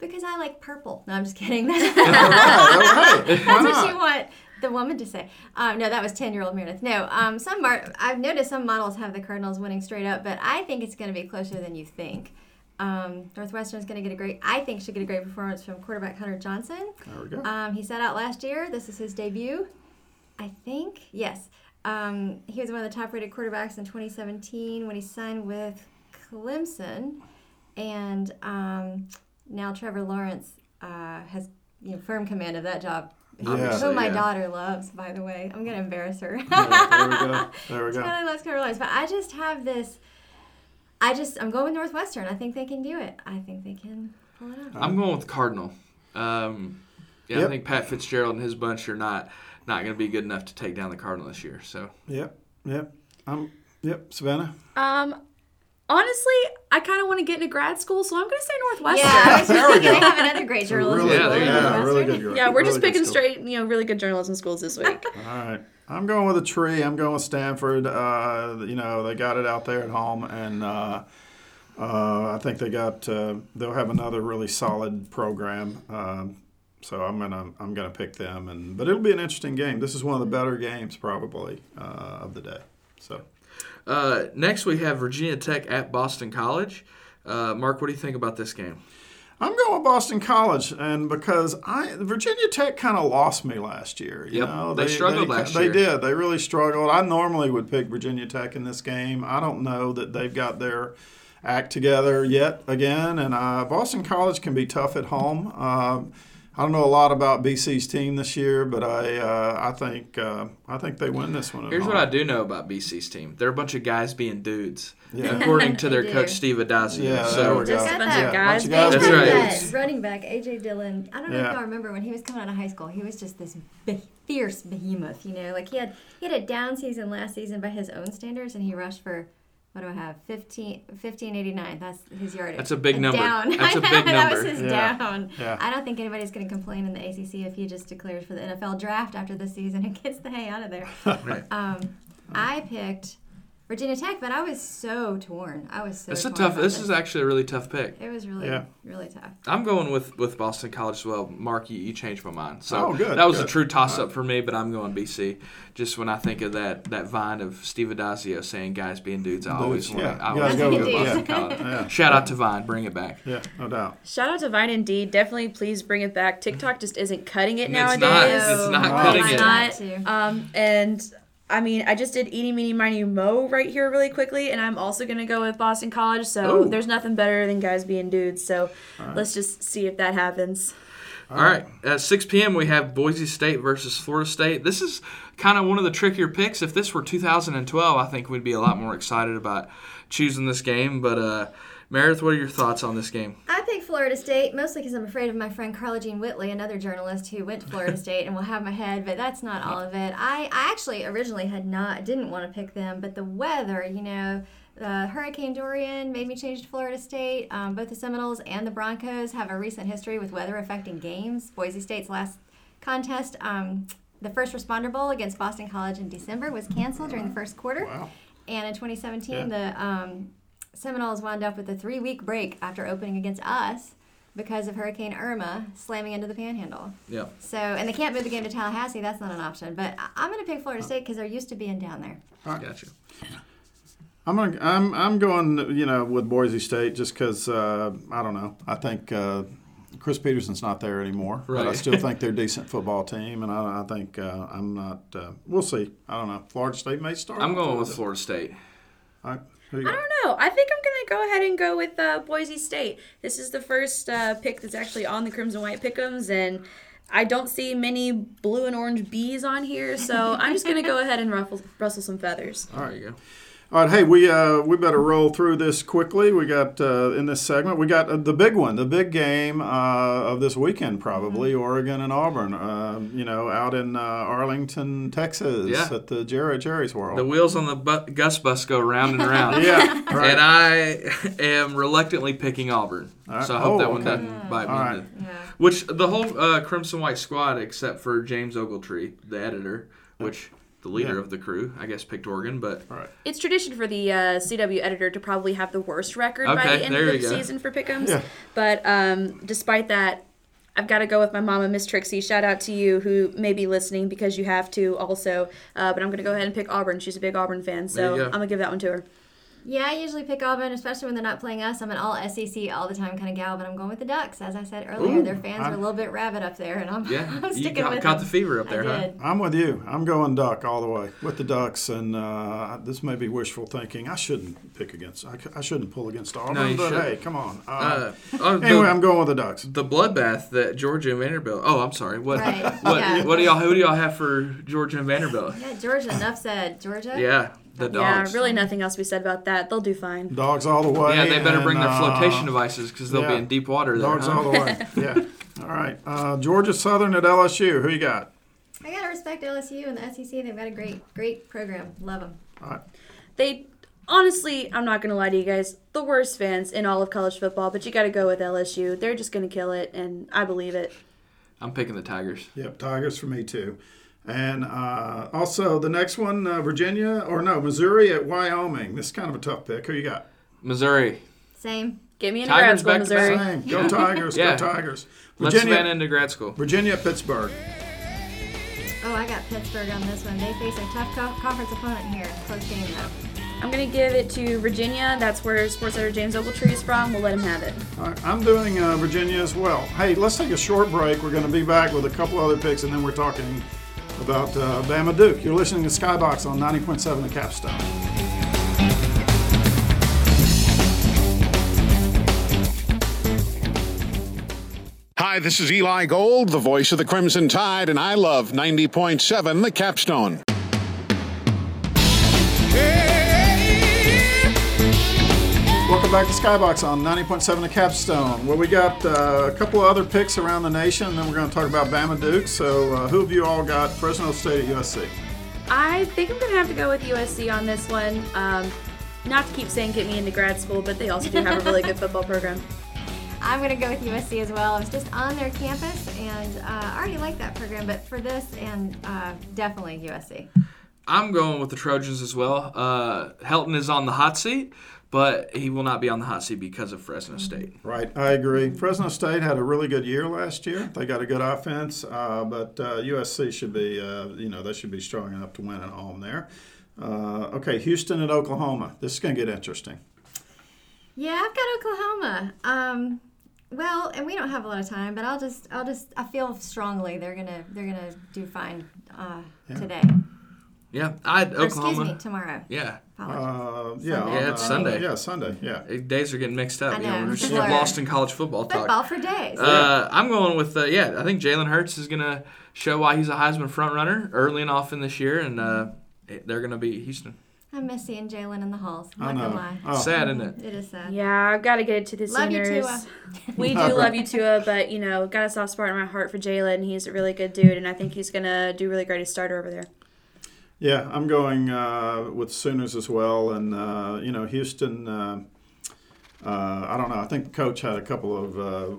C: because I like purple. No, I'm just kidding.
B: All right, all right.
C: That's what you want the woman to say. Um, no, that was 10 year old Meredith. No, um, some mar- I've noticed some models have the Cardinals winning straight up, but I think it's going to be closer than you think. Um, is going to get a great, I think, should get a great performance from quarterback Hunter Johnson.
B: There we go.
C: Um, he sat out last year. This is his debut. I think, yes. Um, he was one of the top rated quarterbacks in 2017 when he signed with Clemson. And um, now Trevor Lawrence uh, has you know, firm command of that job.
B: Yeah.
C: Who my
D: yeah.
C: daughter loves, by the way. I'm going to embarrass her.
B: Yeah, there we go. There we
C: She
B: go.
C: really loves Trevor Lawrence. But I just have this. I just, I'm going with Northwestern. I think they can do it. I think they can pull it off.
D: I'm going with Cardinal. Um, yeah,
B: Yep.
D: I think Pat Fitzgerald and his bunch are not not going to be good enough to take down the Cardinal this year. So
B: Yep, yep. I'm, yep, Savannah.
F: Um, honestly, I kind of want to get into grad school, so I'm going to say Northwestern.
C: Yeah, I was
B: There we
C: just
B: go.
C: they have another great journalism.
B: Really,
D: Yeah, there
B: yeah, really good.
F: Yeah, we're just
B: Really good
F: picking straight, you know, really good journalism schools this week.
B: All right. I'm going with a tree. I'm going with Stanford. Uh, you know, they got it out there at home, and uh, uh, I think they got. Uh, they'll have another really solid program. Um, so I'm gonna I'm gonna pick them, and but it'll be an interesting game. This is one of the better games probably uh, of the day. So
D: uh, next we have Virginia Tech at Boston College. Uh, Mark, what do you think about this game?
B: I'm going with Boston College, and because I Virginia Tech kind of lost me last year. You
D: Yep,
B: know,
D: they struggled last
B: they
D: year.
B: They did. They really struggled. I normally would pick Virginia Tech in this game. I don't know that they've got their act together yet again, and uh, Boston College can be tough at home. Um, I don't know a lot about BC's team this year, but I uh, I think uh, I think they win this one.
D: Here's what I do know about BC's team. They're a bunch of guys being dudes,
B: Yeah.
D: according to their coach. Steve Addazio.
B: Yeah,
D: so
B: we
F: Just
B: go.
F: a bunch
C: Yeah,
F: of guys.
B: bunch of guys
D: That's
C: They
D: right.
B: dudes.
C: that running back AJ Dillon. I don't know
B: Yeah.
C: if y'all remember when he was coming out of high school. He was just this be- fierce behemoth. You know, like he had he had a down season last season by his own standards, and he rushed for what do I have 15 1589. That's his yardage.
D: That's a big number.
C: Down.
D: That's a big
C: that was
D: number.
C: his
B: Yeah.
C: down.
B: Yeah.
C: I don't think anybody's going to complain in the ACC if he just declares for the NFL draft after the season and gets the hay out of there.
D: Right.
C: Um, I picked Virginia Tech, but I was so torn. I was so.
D: It's a tough.
C: about
D: This is actually a really tough pick.
C: It was really,
B: Yeah.
C: really tough.
D: I'm going with, with Boston College as well. Mark, you, you changed my mind. So
B: Oh, good,
D: that was
B: good.
D: a true toss up for me, but I'm going BC. Just when I think of that that vine of Steve Addazio saying guys being dudes, I always
B: Dudes,
D: want to.
B: yeah.
D: I
B: You
D: always go
B: go
D: with
C: with
D: Boston. College.
B: Yeah.
D: Shout out to Vine, bring it back.
B: Yeah, no doubt.
F: Shout out to Vine Indeed. Definitely, please bring it back. TikTok just isn't cutting it
D: It's
F: nowadays.
D: not. It's not
B: Wow.
D: cutting it.
C: not.
F: not. Um, and I mean, I just did Eeny, Meeny, Miny, Mo right here really quickly, and I'm also gonna go with Boston College. So
D: Ooh.
F: there's nothing better than guys being dudes. So let's just see if that happens.
D: All right. At 6 p.m., we have Boise State versus Florida State. This is kind of one of the trickier picks. If this were 2012, I think we'd be a lot more excited about choosing this game. But, uh, Meredith, what are your thoughts on this game?
C: I picked Florida State mostly because I'm afraid of my friend Carla Jean Whitley, another journalist who went to Florida State and will have my head, but that's not all of it. I, I actually originally had not didn't want to pick them, but the weather, you know, uh, Hurricane Dorian made me change to Florida State. Um, both the Seminoles and the Broncos have a recent history with weather affecting games. Boise State's last contest, um, the first responder bowl against Boston College in December, was canceled during the first quarter.
B: Wow.
C: And in 2017,
B: Yeah.
C: the um, Seminoles wound up with a three week break after opening against us because of Hurricane Irma slamming into the panhandle.
D: Yeah.
C: So, and they can't move the game to Tallahassee. That's not an option. But I- I'm going to pick. Florida State because they're used to being down there.
D: Gotcha.
B: I'm gonna, I'm I'm going you know with Boise State just because uh, I don't know I think uh, Chris Petersen's not there anymore but I still think they're a decent football team and I, I think uh, I'm not uh, we'll see I don't know Florida State may start
D: I'm going with. Florida State.
B: All right, who you
F: I don't know. I think I'm gonna go ahead and go with uh, Boise State. This is the first uh, pick that's actually on the Crimson White Pick'ems, and I don't see many blue and orange bees on here, so I'm just gonna go ahead and ruffle, rustle some feathers.
D: All right, you go.
B: All right, hey, we uh, we better roll through this quickly. We got uh, in this segment, we got uh, the big one, the big game uh, of this weekend, probably Oregon and Auburn. Uh, you know, out in uh, Arlington, Texas,
D: Yeah.
B: at the Jerry Jerry's World.
D: The wheels on the bu- Gus bus go round and round.
B: yeah, right.
D: And I am reluctantly picking Auburn.
B: right.
D: So I hope
B: Oh,
D: that one
B: okay.
D: doesn't bite me.
B: Right.
C: Yeah.
D: Which the whole uh, Crimson White squad, except for James Ogletree, the editor, which the leader
B: Yeah.
D: of the crew, I guess picked Oregon, but
B: All right.
F: It's tradition for the uh, CW editor to probably have the worst record by the end of the
D: go.
F: season for Pick'ems.
B: Yeah.
F: But um, despite that, I've got to go with my mama, Miss Trixie. Shout out to you who may be listening because you have to also. Uh, but I'm going to go ahead and pick Auburn. She's a big Auburn fan, so. I'm going to give that one to her.
C: Yeah, I usually pick Auburn, especially when they're not playing us. I'm an all SEC all the time kind of gal, but I'm going with the Ducks. As I said earlier,
B: Ooh,
C: their fans are a little bit rabid up there, and I'm,
D: yeah,
C: I'm
D: you
C: sticking
D: caught,
C: with
D: caught
C: them.
D: the fever up there,
C: I
D: huh?
C: did.
B: I'm with you. I'm going Duck all the way with the Ducks, and uh, this may be wishful thinking. I shouldn't pick against. I shouldn't pull against Auburn,
D: No, you
B: but
D: shouldn't.
B: hey, come on. Uh,
D: Uh, oh, the,
B: anyway, I'm going with the Ducks.
D: the bloodbath that Georgia and Vanderbilt. Oh, I'm sorry. What?
C: Right,
D: What?
C: yeah.
D: What do y'all? Who do y'all have for Georgia and Vanderbilt?
C: Yeah, Georgia. Enough said. Georgia.
D: Yeah, the
F: Yeah,
D: dogs.
F: really nothing else to be said about that. They'll do fine.
B: Dogs all the way.
D: Yeah, they better bring
B: and,
D: their
B: uh,
D: flotation devices because they'll
B: yeah.
D: be in deep water there.
B: Dogs
D: huh?
B: all the way. Yeah. All right. Uh, Georgia Southern at LSU. Who you got?
C: I gotta respect LSU and the SEC. They've got a great, great program. Love them.
B: All right.
F: They honestly, I'm not gonna lie to you guys, the worst fans in all of college football. But you got to go with LSU. They're just gonna kill it, and I believe it.
D: I'm picking the Tigers.
B: Yep, Tigers for me too. And uh, also the next one, uh, Virginia or no, Missouri at Wyoming. This is kind of a tough pick. Who you got?
D: Missouri.
C: Same.
F: Get me into
D: Tigers
F: grad school,
D: back
F: Missouri.
B: Same. Go Tigers.
D: Yeah.
B: Go Tigers.
D: Let's
B: Virginia,
D: into grad school.
B: Virginia at Pittsburgh.
C: Oh, I got Pittsburgh on this one. They face a tough co- conference opponent here. Close game though.
F: I'm gonna give it to Virginia. That's where sports editor James Ogletree is from. We'll let him have it.
B: All right, I'm doing uh, Virginia as well. Hey, let's take a short break. We're going to be back with a couple other picks, and then we're talking about uh, Bama Duke. You're listening to Skybox on 90.7 The Capstone.
I: Hi, this is Eli Gold, the voice of the Crimson Tide, and I love 90.7 The Capstone.
B: Welcome back to Skybox on 90.7 The Capstone, where we got uh, a couple of other picks around the nation, and then we're going to talk about Bama Duke. So, uh, who have you all got? Fresno State at USC.
F: I think I'm gonna have to go with USC on this one. Um, not to keep saying get me into grad school, but they also do have a really good football program.
C: I'm gonna go with USC as well. I was just on their campus, and uh, I already like that program. But for this, and uh, definitely USC.
D: I'm going with the Trojans as well. Uh, Helton is on the hot seat, but he will not be on the hot seat because of Fresno State.
B: Right, I agree. Fresno State had a really good year last year. They got a good offense, uh, but uh, USC should be, uh, you know, they should be strong enough to win at home there. Uh, okay, Houston and Oklahoma. This is going to get interesting.
C: Yeah, I've got Oklahoma. Um, well, and we don't have a lot of time, but I'll just, I'll just, I feel strongly they're gonna, they're gonna do fine uh, today.
D: Yeah, I
C: Or excuse me, tomorrow.
D: Yeah,
C: Apologies.
B: Uh, yeah,
C: Sunday.
D: Yeah, it's
B: uh,
D: Sunday.
B: Yeah, Sunday. Yeah.
D: Days are getting mixed up.
C: I
D: You know,
C: know,
D: we're just lost in college football talk.
C: Football for days.
D: Uh, I'm going with uh, yeah. I think Jalen Hurts is gonna show why he's a Heisman front runner early and often this year, and uh, they're gonna beat Houston.
C: I miss seeing Jalen in the halls. I'm not gonna lie.
B: Oh.
D: Sad, isn't it?
C: It is sad.
F: Yeah, I've got to get it to the
C: Love you,
F: Sooners.
C: Tua.
F: we do love you, Tua, but you know, got a soft spot in my heart for Jalen. He's a really good dude, and I think he's gonna do really great as starter over there.
B: Yeah, I'm going uh, with Sooners as well, and uh, you know Houston. Uh, uh, I don't know. I think the coach had a couple of uh,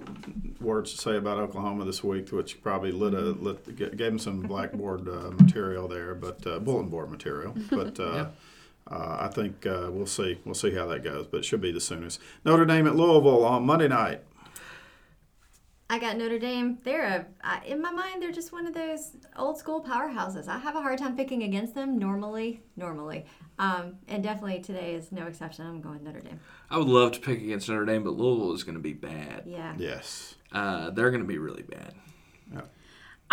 B: words to say about Oklahoma this week, which probably lit a lit, g- gave him some blackboard uh, material there, but uh, bulletin board material. But uh, uh, I think uh, we'll see. We'll see how that goes. But it should be the Sooners. Notre Dame at Louisville on Monday night.
C: I got Notre Dame. They're a, I- in my mind, they're just one of those old school powerhouses. I have a hard time picking against them normally, normally. Um, and definitely today is no exception. I'm going Notre Dame.
D: I would love to pick against Notre Dame, but Louisville is gonna be bad.
C: Yeah.
B: Yes.
D: Uh, they're gonna be really bad.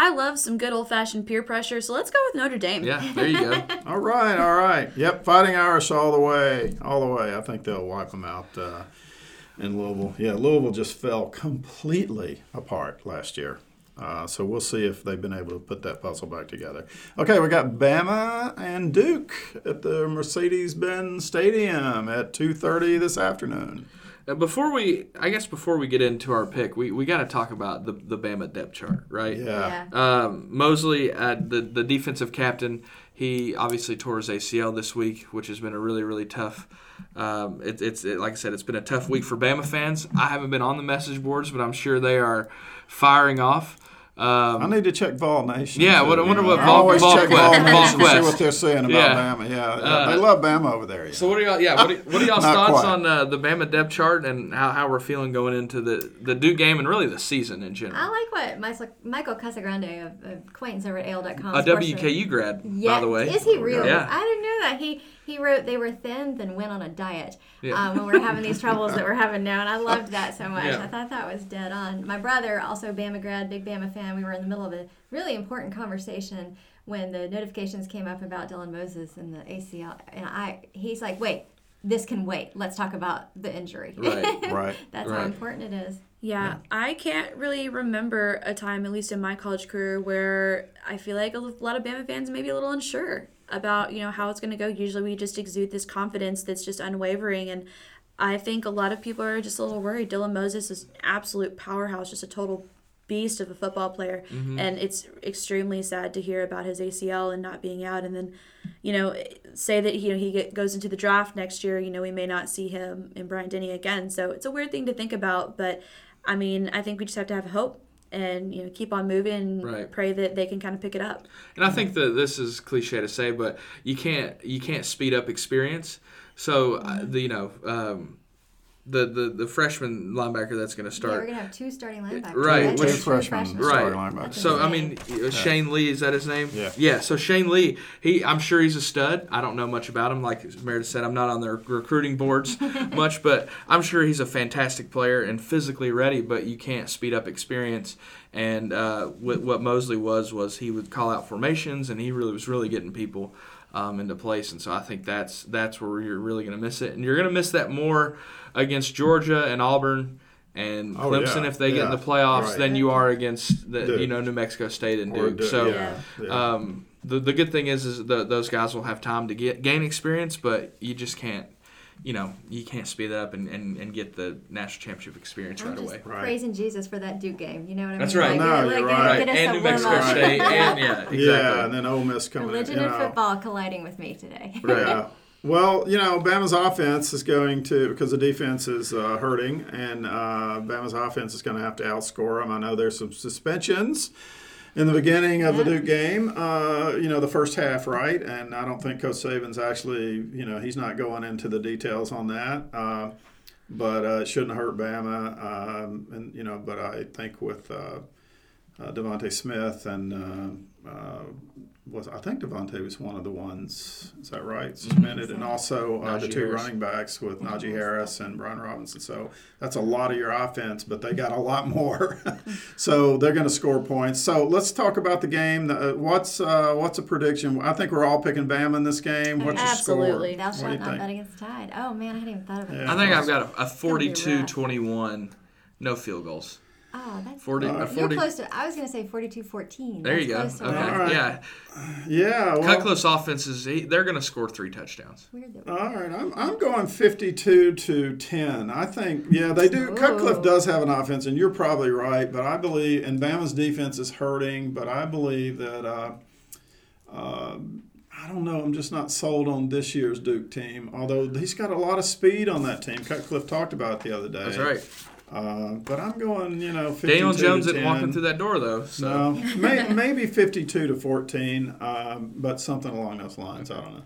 F: I love some good old fashioned peer pressure, so let's go with Notre Dame.
D: Yeah, there you go.
B: All right, all right. Yep, Fighting Irish all the way, all the way. I think they'll wipe them out uh, in Louisville. Yeah, Louisville just fell completely apart last year. Uh, so we'll see if they've been able to put that puzzle back together. Okay, we got Bama and Duke at the Mercedes-Benz Stadium at 2:30 this afternoon.
D: Uh, before we, I guess before we get into our pick, we, we got to talk about the the Bama depth chart, right?
B: Yeah.
D: Um, Mosley, uh, the the defensive captain, he obviously tore his ACL this week, which has been a really really tough. Um, it, it's it, like I said, it's been a tough week for Bama fans. I haven't been on the message boards, but I'm sure they are firing off.
B: I need to check Vol Nation.
D: Yeah,
B: too,
D: what- I wonder
B: know.
D: what
B: I
D: Vol-
B: always
D: Vol
B: check
D: Quest-
B: Vol
D: Vol
B: Nation, see
D: Quest.
B: what they're saying about
D: Yeah.
B: Bama. Yeah,
D: Uh,
B: they love Bama over there.
D: So what are y'all? Yeah, what are, what are y'all's thoughts
B: quite.
D: on uh, the Bama depth chart and how, how we're feeling going into the the Duke game and really the season in general?
C: I like what Michael- Michael Casagrande of, of acquaintance over at AL.com.
D: A WKU grad,
C: Yeah,
D: by the way.
C: Is he really?
D: Yeah.
C: I didn't know that. He he wrote they were thin, then went on a diet.
D: Yeah.
C: Um, when we we're having these troubles that we're having now, and I loved that so much.
D: Yeah.
C: I thought that was dead on. My brother, also Bama grad, big Bama fan. We were in the middle of a really important conversation when the notifications came up about Dylan Moses and the ACL, and I he's like, wait. This can wait. Let's talk about the injury.
D: Right,
B: right,
C: That's how important it is.
F: Yeah, I can't really remember a time, at least in my college career, where I feel like a lot of Bama fans may be a little unsure about you know how it's going to go. Usually, we just exude this confidence that's just unwavering, and I think a lot of people are just a little worried. Dylan Moses is an absolute powerhouse, just a total beast of a football player, mm-hmm. and it's extremely sad to hear about his ACL and not being out. And then, you know, say that you know he get, goes into the draft next year. You know, we may not see him in Bryant-Denny again. So it's a weird thing to think about, but I mean, I think we just have to have hope and you know keep on moving and
D: Right.
F: pray that they can kind of pick it up.
D: And I think that this is cliche to say, but you can't you can't speed up experience. So uh, the you know um, the, the the freshman linebacker that's going to
C: Yeah, we're gonna have two starting linebackers.
D: Right,
C: That's
D: which-
C: two
B: Two freshmen
C: freshmen.
B: starting
D: Right.
B: linebackers.
D: So I mean, uh, Shane Lee is that his name? Yeah. So Shane Lee, he, I'm sure he's a stud. I don't know much about him. Like Meredith said, I'm not on their recruiting boards much, but I'm sure he's a fantastic player and physically ready. But you can't speed up experience. And uh, what, what Mosley was was he would call out formations, and he really was really getting people um, into place. And so I think that's that's where you're really going to miss it, and you're going to miss that more against Georgia and Auburn. And
B: Oh,
D: Clemson,
B: yeah.
D: if they get in the playoffs,
B: Right.
D: than you are against the
B: Duke.
D: you know New Mexico State and Duke.
B: Duke,
D: So
B: yeah, yeah.
D: Um, the the good thing is is the, those guys will have time to get gain experience, but you just can't you know you can't speed that up and, and, and get the national championship experience
C: I'm
D: right
C: just
D: away.
B: Right.
C: praising Jesus for that Duke game. You know what I
D: That's
C: mean?
D: right.
C: Like,
B: No,
C: like,
B: you're
C: get-
B: right.
C: get
D: and New Mexico
C: warm-up.
D: State, and yeah, exactly.
B: Yeah, and then Ole Miss coming in.
C: Religion
B: you
C: and
B: know.
C: football colliding with me today.
B: Yeah. Well, you know, Bama's offense is going to because the defense is uh, hurting, and uh, Bama's offense is going to have to outscore them. I know there's some suspensions in the beginning of the
C: Yeah.
B: Duke game. Uh, you know, the first half, right? And I don't think Coach Saban's actually, you know, he's not going into the details on that. Uh, but uh, it shouldn't hurt Bama, um, and you know. But I think with uh, uh, DeVonta Smith and uh, uh, was I think DeVonta was one of the ones. Is that right? Suspended, and also uh, the two
D: Harris.
B: running backs with Najee Harris and Brian Robinson. So that's a lot of your offense, but they got a lot more. so they're going to score points. So let's talk about the game. Uh, What's uh, what's a prediction? I think we're all picking Bama in this game. What's
F: Absolutely.
B: your
C: Thou
B: score? What do
C: shalt not bet against the tide. Oh man, I hadn't even thought of it.
B: Yeah.
D: I think I've got a, a 42-21, no field goals.
C: Oh, that's
D: 40, a
C: You're close to. I was gonna say 42-14.
D: There you go.
C: That's
D: Okay.
C: close to
D: Yeah.
B: Yeah. Well,
D: Cutcliffe's offense is—they're going to score three touchdowns.
C: Weird that
B: All right, I'm, I'm going 52 to 10. I think, yeah, they do. Cutcliffe does have an offense, and you're probably right, but I believe, and Bama's defense is hurting, but I believe that, uh, uh, I don't know, I'm just not sold on this year's Duke team, although he's got a lot of speed on that team. Cutcliffe talked about it the other day.
D: That's right.
B: Uh, but I'm going, you know, 52
D: Daniel Jones
B: to
D: didn't
B: 10.
D: walk in through that door though. So
B: No, may, maybe 52 to 14, um, but something along those lines. I don't know.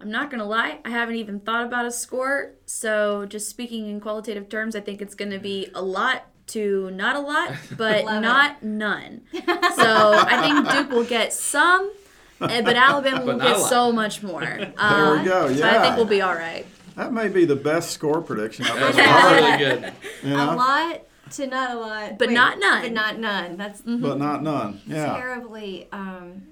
F: I'm not gonna lie, I haven't even thought about a score. So just speaking in qualitative terms, I think it's gonna be a lot to not a lot, but
C: Love it.
F: not none. So I think Duke will get some, eh, but Alabama will
D: But not a
F: get so much more.
B: There
F: Uh,
B: we go.
F: so I think we'll be all right.
B: That may be the best score prediction I've ever heard.
D: really good.
B: You
C: A
B: know?
C: lot to not a lot,
F: But not none.
C: But not none. That's
B: but not none. Yeah.
C: terribly, um,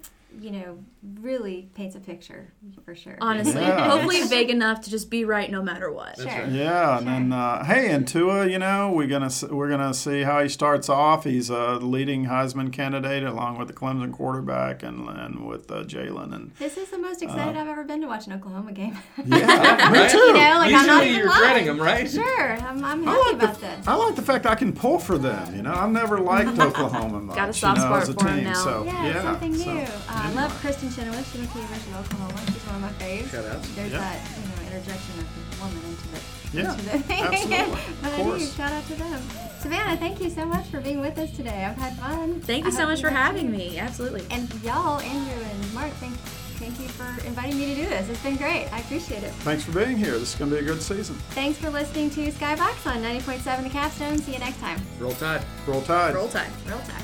C: you know, really paints a picture for sure.
F: Honestly,
B: Yeah.
F: hopefully vague enough to just be right no matter what.
C: Sure.
B: Yeah, and then uh, hey, and Tua, you know, we're gonna we're gonna see how he starts off. He's a leading Heisman candidate along with the Clemson quarterback and and with uh, Jalen and
C: This is the most excited I've ever been to watch an Oklahoma game.
B: yeah, me too.
C: you know, like I'm not
D: Usually
C: even
D: you're
C: lying.
D: regretting them, right?
C: Sure, I'm, I'm
B: I
C: happy
B: like,
C: about
B: the,
C: this.
B: I like the fact I can pull for them. You know, I've never liked Oklahoma much.
F: Got a soft
B: you know,
F: spot
B: as a
F: for 'em
B: team.
F: now.
B: So
C: Yeah,
B: yeah,
C: something new.
B: so,
C: uh, I love Kristin Chenoweth. She went to the University of Oklahoma. She's one of my faves.
D: Shout out.
C: There's
B: Yeah.
C: that you know interjection of the woman into the
B: Yeah,
C: into the thing.
B: absolutely.
C: but
B: Of
C: I do.
B: course.
C: Shout out to them. Savannah, thank you so much for being with us today. I've had fun.
F: Thank
C: I
F: you so much for having
C: too.
F: me. Absolutely.
C: And y'all, Andrew and Mark, thank you. thank you for inviting me to do this. It's been great. I appreciate it.
B: Thanks for being here. This is going to be a good season.
C: Thanks for listening to Skybox on 90.7 The Capstone. See you next time.
D: Roll Tide.
B: Roll Tide.
F: Roll Tide.
C: Roll Tide.